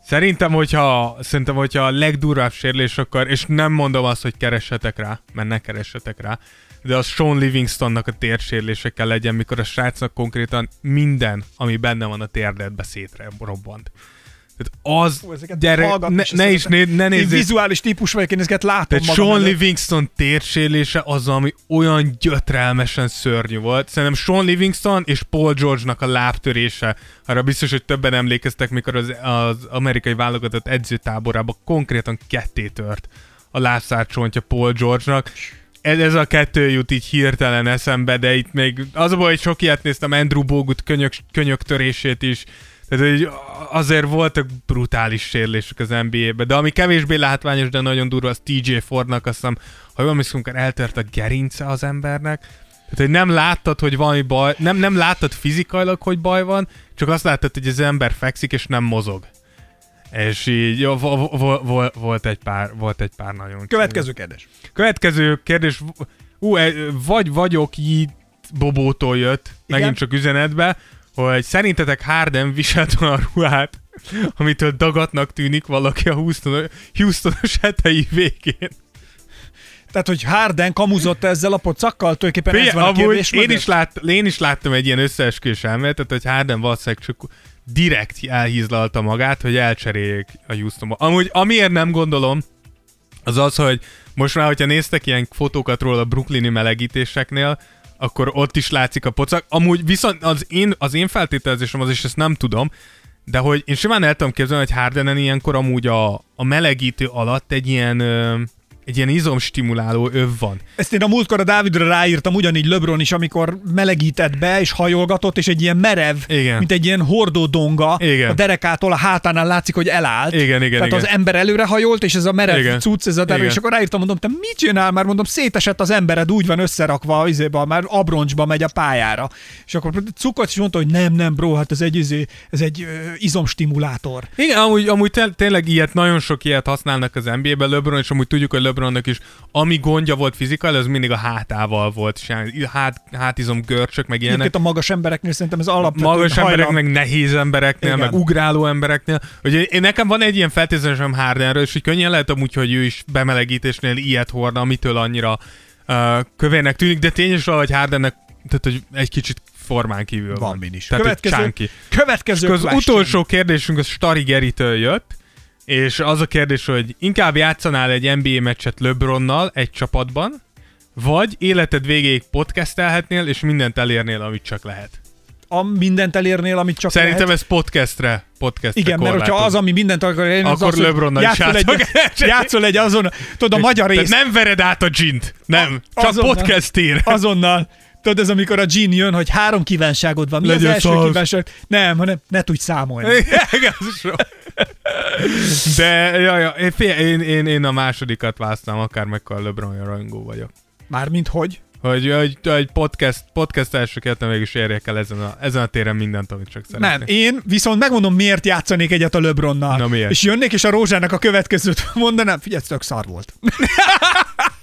Szerintem, hogyha, szerintem, hogyha a legdurvább sérülés, akkor, és nem mondom azt, hogy keressetek rá, mert ne keressetek rá, de az Sean Livingstonnak a térsérülése kell legyen, mikor a srácnak konkrétan minden, ami benne van a térdedbe szétre robbant. Tehát az, Hú, gyere, hallgatni ne, ne is né, ne Én nézzél, vizuális típus vagyok, én ezeket látom tehát Sean előtt. Livingston térsérülése az, ami olyan gyötrelmesen szörnyű volt. Szerintem Sean Livingston és Paul George-nak a lábtörése, arra biztos, hogy többen emlékeztek, mikor az, az amerikai válogatott edzőtáborába konkrétan ketté tört a lábszárcsontja Paul George-nak. Ez, a kettő jut így hirtelen eszembe, de itt még az a baj, hogy sok ilyet néztem, Andrew Bogut könyök, könyöktörését is, tehát hogy azért voltak brutális sérülések az NBA-be, de ami kevésbé látványos, de nagyon durva, az TJ Fordnak, azt hiszem, ha jól emlékszem, eltört a gerince az embernek, tehát, hogy nem láttad, hogy valami baj, nem, nem láttad fizikailag, hogy baj van, csak azt láttad, hogy az ember fekszik és nem mozog. És így jó, vo- vo- vo- volt, egy pár, volt egy pár nagyon Következő kérdés. Következő kérdés, ú, e, vagy vagyok így Bobótól jött, Igen? megint csak üzenetbe, hogy szerintetek Harden viselt olyan ruhát, amitől dagatnak tűnik valaki a Houston, Houstonos hetei végén. Tehát, hogy Harden kamuzott ezzel a pocakkal, tulajdonképpen ez Figyelj, van a kérdés én is, lát, én is láttam egy ilyen összeesküvés elméletet, hogy Harden valószínűleg csak direkt elhízlalta magát, hogy elcseréljék a Houstonba. Amúgy amiért nem gondolom, az az, hogy most már, hogyha néztek ilyen fotókat róla a brooklyni melegítéseknél, akkor ott is látszik a pocak. Amúgy viszont az én, az én feltételezésem az, és ezt nem tudom, de hogy én simán el tudom képzelni, hogy Hardenen ilyenkor amúgy a, a melegítő alatt egy ilyen, ö, egy ilyen izomstimuláló öv van. Ezt én a múltkor a Dávidra ráírtam, ugyanígy LeBron is, amikor melegített be, és hajolgatott, és egy ilyen merev, Igen. mint egy ilyen hordó donga, Igen. a derekától a hátánál látszik, hogy elállt. Igen, igen, Tehát igen. az ember előre hajolt, és ez a merev Igen. cucc, ez a derek, és akkor ráírtam, mondom, te mit csinál már, mondom, szétesett az embered, úgy van összerakva, izéba, már abroncsba megy a pályára. És akkor cukot is mondta, hogy nem, nem, bro, hát ez egy, izé, ez egy ö, izomstimulátor. Igen, amúgy, amúgy tényleg ilyet, nagyon sok ilyet használnak az NBA-ben LeBron, és amúgy tudjuk, hogy LeBronnak is, ami gondja volt fizikál, az mindig a hátával volt, és hát, hátizom görcsök, meg ilyenek. Egyébként a magas embereknél szerintem ez alapvető. magas hajlam. emberek, meg nehéz embereknél, Igen. meg ugráló embereknél. Ugye én nekem van egy ilyen feltételezésem Hardenről, és hogy könnyen lehet amúgy, hogy ő is bemelegítésnél ilyet hordna, amitől annyira uh, kövének tűnik, de tényleg hogy Hardennek tehát, hogy egy kicsit formán kívül van. Van min is. Tehát, Következő, következő Az question. utolsó kérdésünk az Stari Geritől jött, és az a kérdés, hogy inkább játszanál egy NBA meccset LeBronnal egy csapatban, vagy életed végéig podcastelhetnél, és mindent elérnél, amit csak lehet. A mindent elérnél, amit csak Szerintem lehet. ez podcastre, podcastre Igen, mert hogyha az, ami mindent akar elérni, Akkor az, LeBronnal is játszol egy, játszol. egy azon, tudod, a magyar rész nem vered át a gint. Nem, A- csak azonnal. podcastér. azonnal. Tudod, ez amikor a Jean jön, hogy három kívánságod van. Mi Legyen az első szar. kívánság? Nem, hanem ne tudj számolni. Igen. De, ja, ja, én, fél, én, én, én, a másodikat választám, akár mekkora LeBron rajongó vagyok. Mármint hogy? Hogy, hogy, hogy podcast, podcast elsőket mégis érjek el ezen a, ezen a téren mindent, amit csak szeretnék. Nem, én viszont megmondom, miért játszanék egyet a LeBronnal. Na, miért? És jönnék, és a Rózsának a következőt mondanám, figyelj, tök szar volt.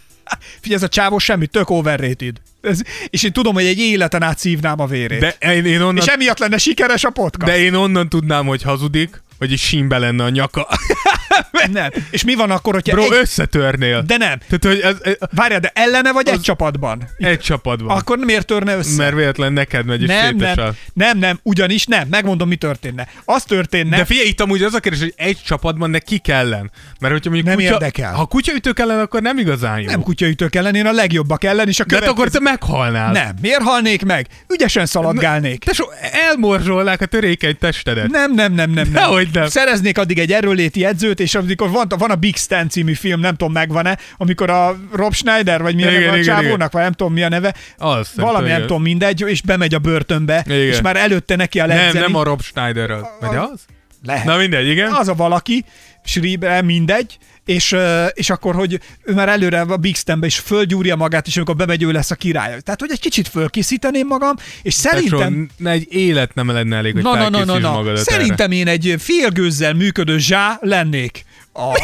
figyelj, ez a csávó semmi, tök overrated. Ez, és én tudom, hogy egy életen át szívnám a vérét. De én, én onnan, és emiatt lenne sikeres a podcast. de én onnan tudnám, hogy hazudik, hogy egy sínbe lenne a nyaka. Nem. És mi van akkor, hogyha Bro, egy... összetörnél. De nem. Tehát, hogy ez, ez, Várjál, de ellene vagy egy Az- csapatban? egy csapatban. Akkor miért törne össze? Mert véletlen neked megy és nem, nem, szétesel. nem, nem, ugyanis nem. Megmondom, mi történne. Az történne, De figyelj, itt amúgy az a kérdés, hogy egy csapatban de ki ellen. Mert hogyha mondjuk Nem kutya, érdekel. Ha kutyaütők ellen, akkor nem igazán jó. nem kutyaütők ellen, én a legjobbak ellen, és a De hát következő... akkor te meghalnál. Nem, miért halnék meg? Ügyesen szaladgálnék. Te so, elmorzsolnák a törékeny testedet. Nem, nem, nem, nem. nem. Dehogy nem. Szereznék addig egy erőléti edzőt, és amikor van, van a Big Stan című film, nem tudom megvan-e, amikor a Rob Schneider, vagy milyen Igen, a igen, csávónak, igen. vagy nem tudom mi a neve, Az, valami nem tudom mindegy, és bemegy a börtönbe, Igen. és már előtte neki a Nem, ledzeni. nem a Rob Schneiderről. Vagy az? Lehet. Na mindegy, igen. Az a valaki, Schreiber, mindegy, és, és akkor, hogy ő már előre a Big Stanbe is fölgyúrja magát, és amikor bemegy, ő lesz a király. Tehát, hogy egy kicsit fölkészíteném magam, és szerintem... Tesó, egy élet nem lenne elég, hogy Na, na, na, na, na. magadat Szerintem én egy félgőzzel működő zsá lennék. A...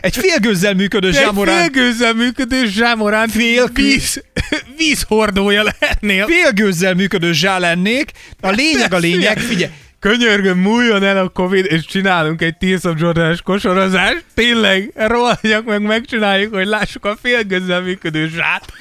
egy félgőzzel működő erre. Egy zsámorán. félgőzzel működő zsámorán Fél- víz, vízhordója lehetnél. Félgőzzel működő zsá lennék. A lényeg a lényeg, figyelj, Könyörgöm, múljon el a Covid, és csinálunk egy Tears of Jordan-es kosarazást. Tényleg, rohanjak meg, megcsináljuk, hogy lássuk a félgözzel működő zsát.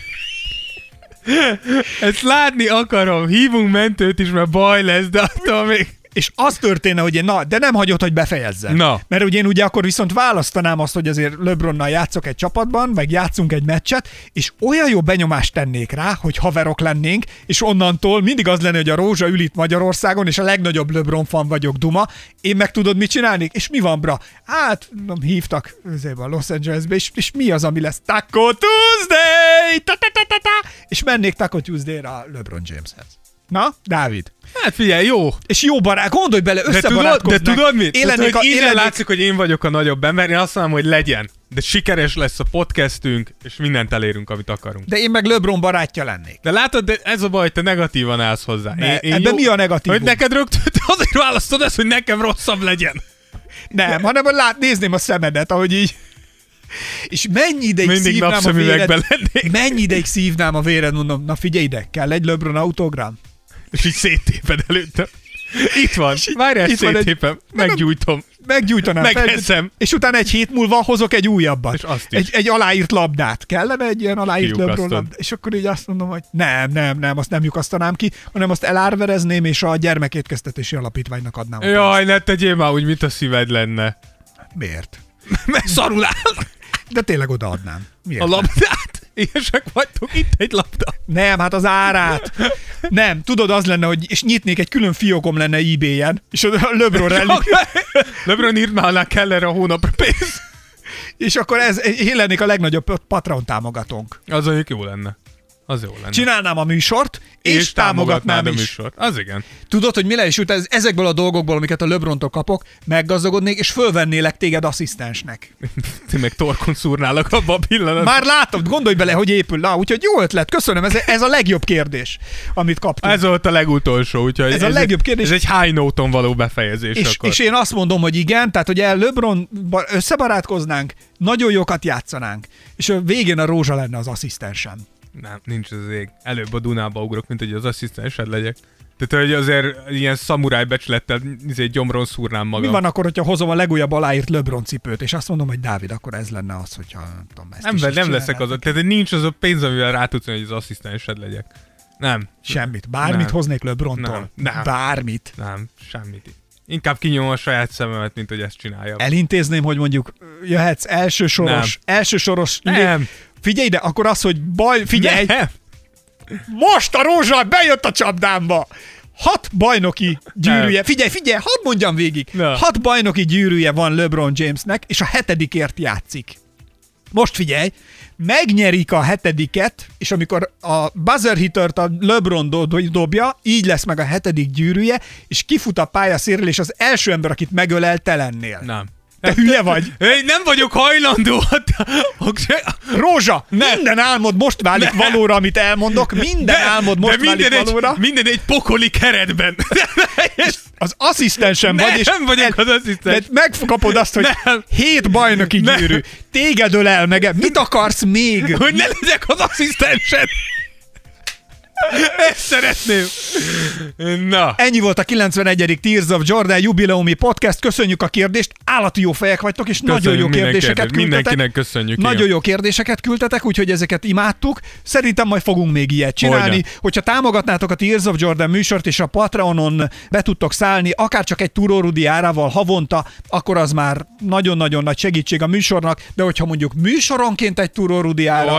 Ezt látni akarom. Hívunk mentőt is, mert baj lesz, de attól még... És az történne, hogy én, na, de nem hagyott, hogy befejezze. Na. Mert ugye én ugye akkor viszont választanám azt, hogy azért LeBronnal játszok egy csapatban, meg játszunk egy meccset, és olyan jó benyomást tennék rá, hogy haverok lennénk, és onnantól mindig az lenne, hogy a Rózsa ül itt Magyarországon, és a legnagyobb LeBron fan vagyok, Duma. Én meg tudod, mit csinálnék? És mi van, bra? Hát, nem hívtak a Los Angelesbe, és, és mi az, ami lesz? Taco Tuesday! Ta, ta, ta, ta, ta. És mennék Taco Tuesday-ra a LeBron Jameshez. Na, Dávid. Hát figyelj, jó. És jó barát, gondolj bele, De tudod, de összebarátkoznak. tudod mit? Én Tehát, lennék hogy a, én innen látszik, hogy én vagyok a nagyobb ember, én azt mondom, hogy legyen. De sikeres lesz a podcastünk, és mindent elérünk, amit akarunk. de én meg LeBron barátja lennék. De látod, de ez a baj, te negatívan állsz hozzá. Ne, ebben mi a negatívum? Hogy neked rögtön te azért választod ezt, hogy nekem rosszabb legyen. Nem, hanem hogy lát, nézném a szemedet, ahogy így... És mennyi ideig Mindig szívnám a véred, lennék. mennyi ideig szívnám a véred, mondom, na figyelj ide, kell egy LeBron autogram? És így széttéped előttem. Itt van. Várjál, itt van egy- széttépem. Meggyújtom. Meggyújtanám. Megeszem. És utána egy hét múlva hozok egy újabbat. És azt is. Egy, egy aláírt labdát. Kellene egy ilyen aláírt labda? És akkor így azt mondom, hogy nem, nem, nem, azt nem lyukasztanám ki, hanem azt elárverezném, és a gyermekétkeztetési alapítványnak adnám. Jaj, ne tegyél már úgy, mint a szíved lenne. Miért? Mert szarul áll De tényleg odaadnám. Miért? a labdát. Ilyesek vagytok, itt egy labda. Nem, hát az árát. Nem, tudod, az lenne, hogy és nyitnék egy külön fiókom lenne eBay-en, és a LeBron rally, LeBron írt már alá kell erre a hónapra pénz. És akkor ez, én lennék a legnagyobb Patreon támogatónk. Az mondjuk jó lenne. Az jó lenne. Csinálnám a műsort, és, és támogatnám a is. műsort. Az igen. Tudod, hogy mi le is jut ez, ezekből a dolgokból, amiket a Lebrontól kapok, meggazdagodnék, és fölvennélek téged asszisztensnek. Ti meg torkon szúrnálak abba a pillanatban. Már látom, gondolj bele, hogy épül. Na, úgyhogy jó ötlet, köszönöm, ez, ez a legjobb kérdés, amit kaptunk. Ez volt a legutolsó, úgyhogy Ez a legjobb kérdés. Ez egy high note-on való befejezés és, akkor. és én azt mondom, hogy igen, tehát hogy el LeBron összebarátkoznánk, nagyon jókat játszanánk, és a végén a Rózsa lenne az asszisztensem. Nem, nincs az ég. Előbb a Dunába ugrok, mint hogy az asszisztensed legyek. Tehát, hogy azért ilyen szamuráj becslettel izé, gyomron szúrnám magam. Mi van akkor, hogyha hozom a legújabb aláírt LeBron cipőt, és azt mondom, hogy Dávid, akkor ez lenne az, hogyha nem tudom, ezt Nem, is nem, leszek az, tehát nincs az a pénz, amivel rá tudsz, hogy az asszisztensed legyek. Nem, Semmit. Bármit Nem. hoznék LeBrontól. Nem. Nem. Bármit. nem, semmit. Inkább kinyomom a saját szememet, mint hogy ezt csinálja. Elintézném, hogy mondjuk jöhetsz elsősoros, elsősoros. Nem. Figyelj ide, akkor az, hogy baj, figyelj, Nem. most a Rózsa bejött a csapdámba. Hat bajnoki gyűrűje, Nem. figyelj, figyelj, hadd mondjam végig. Na. Hat bajnoki gyűrűje van LeBron Jamesnek, és a hetedikért játszik. Most figyelj, megnyerik a hetediket, és amikor a buzzer hittert a LeBron do- dobja, így lesz meg a hetedik gyűrűje, és kifut a pálya szélről, és az első ember, akit megölel, te lennél. Nem. Te hülye vagy. Én nem vagyok hajlandó. Rózsa, Nem. minden álmod most válik Nem. valóra, amit elmondok, minden álmod most de minden válik valóra. egy, minden egy pokoli keretben. Az asszisztensem Nem, vagy, és nem vagyok az asszisztens. de megkapod azt, hogy Nem. hét bajnoki gyűrű. Téged ölel meg. Mit akarsz még? hogy ne legyek az asszisztensed. Ezt szeretném. Na. Ennyi volt a 91. Tears of Jordan jubileumi podcast. Köszönjük a kérdést. Állati jó fejek vagytok, és nagyon jó kérdéseket kérdés. küldtetek. Mindenkinek köszönjük. Nagyon jó kérdéseket küldtetek, úgyhogy ezeket imádtuk. Szerintem majd fogunk még ilyet csinálni. Hogyne. Hogyha támogatnátok a Tears of Jordan műsort, és a Patreonon be tudtok szállni, akár csak egy túrórudi árával havonta, akkor az már nagyon-nagyon nagy segítség a műsornak, de hogyha mondjuk műsoronként egy túrórudi ára,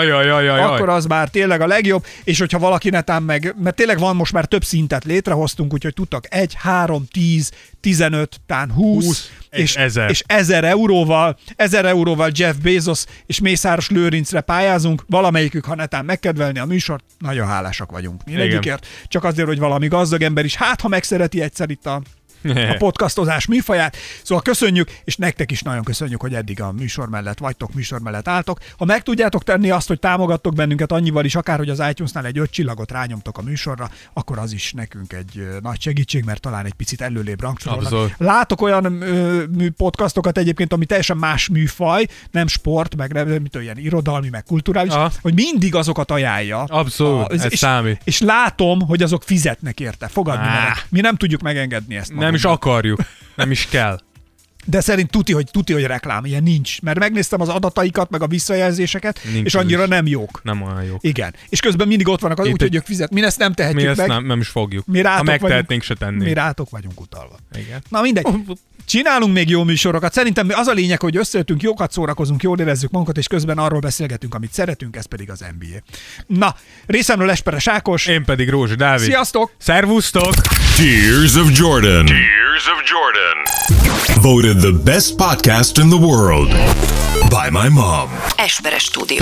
akkor az már tényleg a legjobb, és hogyha valaki netán meg, mert tényleg van most már több szintet létrehoztunk, úgyhogy tudtak 1, 3, 10, 15, tán 20, 20, és, ezer. és 1000 euróval, 1000 euróval Jeff Bezos és Mészáros Lőrincre pályázunk, valamelyikük, ha netán megkedvelni a műsort, nagyon hálásak vagyunk mindegyikért, csak azért, hogy valami gazdag ember is, hát ha megszereti egyszer itt a a podcastozás műfaját. Szóval köszönjük, és nektek is nagyon köszönjük, hogy eddig a műsor mellett vagytok, műsor mellett álltok. Ha meg tudjátok tenni azt, hogy támogattok bennünket annyival is, akár hogy az iTunes-nál egy öt csillagot rányomtok a műsorra, akkor az is nekünk egy nagy segítség, mert talán egy picit előlébb rangsorolnak. Látok olyan ö, podcastokat egyébként, ami teljesen más műfaj, nem sport, meg nem, mit olyan irodalmi, meg kulturális, Aha. hogy mindig azokat ajánlja. Abszolút, ez és, számít. És látom, hogy azok fizetnek érte. Fogadni. Mi nem tudjuk megengedni ezt. Nem is akarjuk. Nem is kell. De szerint tuti, hogy tuti, hogy reklám, ilyen nincs. Mert megnéztem az adataikat, meg a visszajelzéseket, Nincs és annyira is. nem jók. Nem olyan jó. Igen. És közben mindig ott vannak úgyhogy egy- ők fizet. Mi ezt nem tehetjük Mi ezt meg. nem, nem is fogjuk. Mi ha rátok megtehetnénk, vagyunk, se tennénk. mi rátok vagyunk utalva. Igen. Na mindegy. Csinálunk még jó műsorokat. Szerintem az a lényeg, hogy összejöttünk, jókat szórakozunk, jól érezzük magunkat, és közben arról beszélgetünk, amit szeretünk, ez pedig az NBA. Na, részemről Esperes Ákos. Én pedig Rózsa Dávid. Sziasztok! Szervusztok! Tears of Jordan. Tears of Jordan. Voted the best podcast in the world by my mom. Esperes stúdió.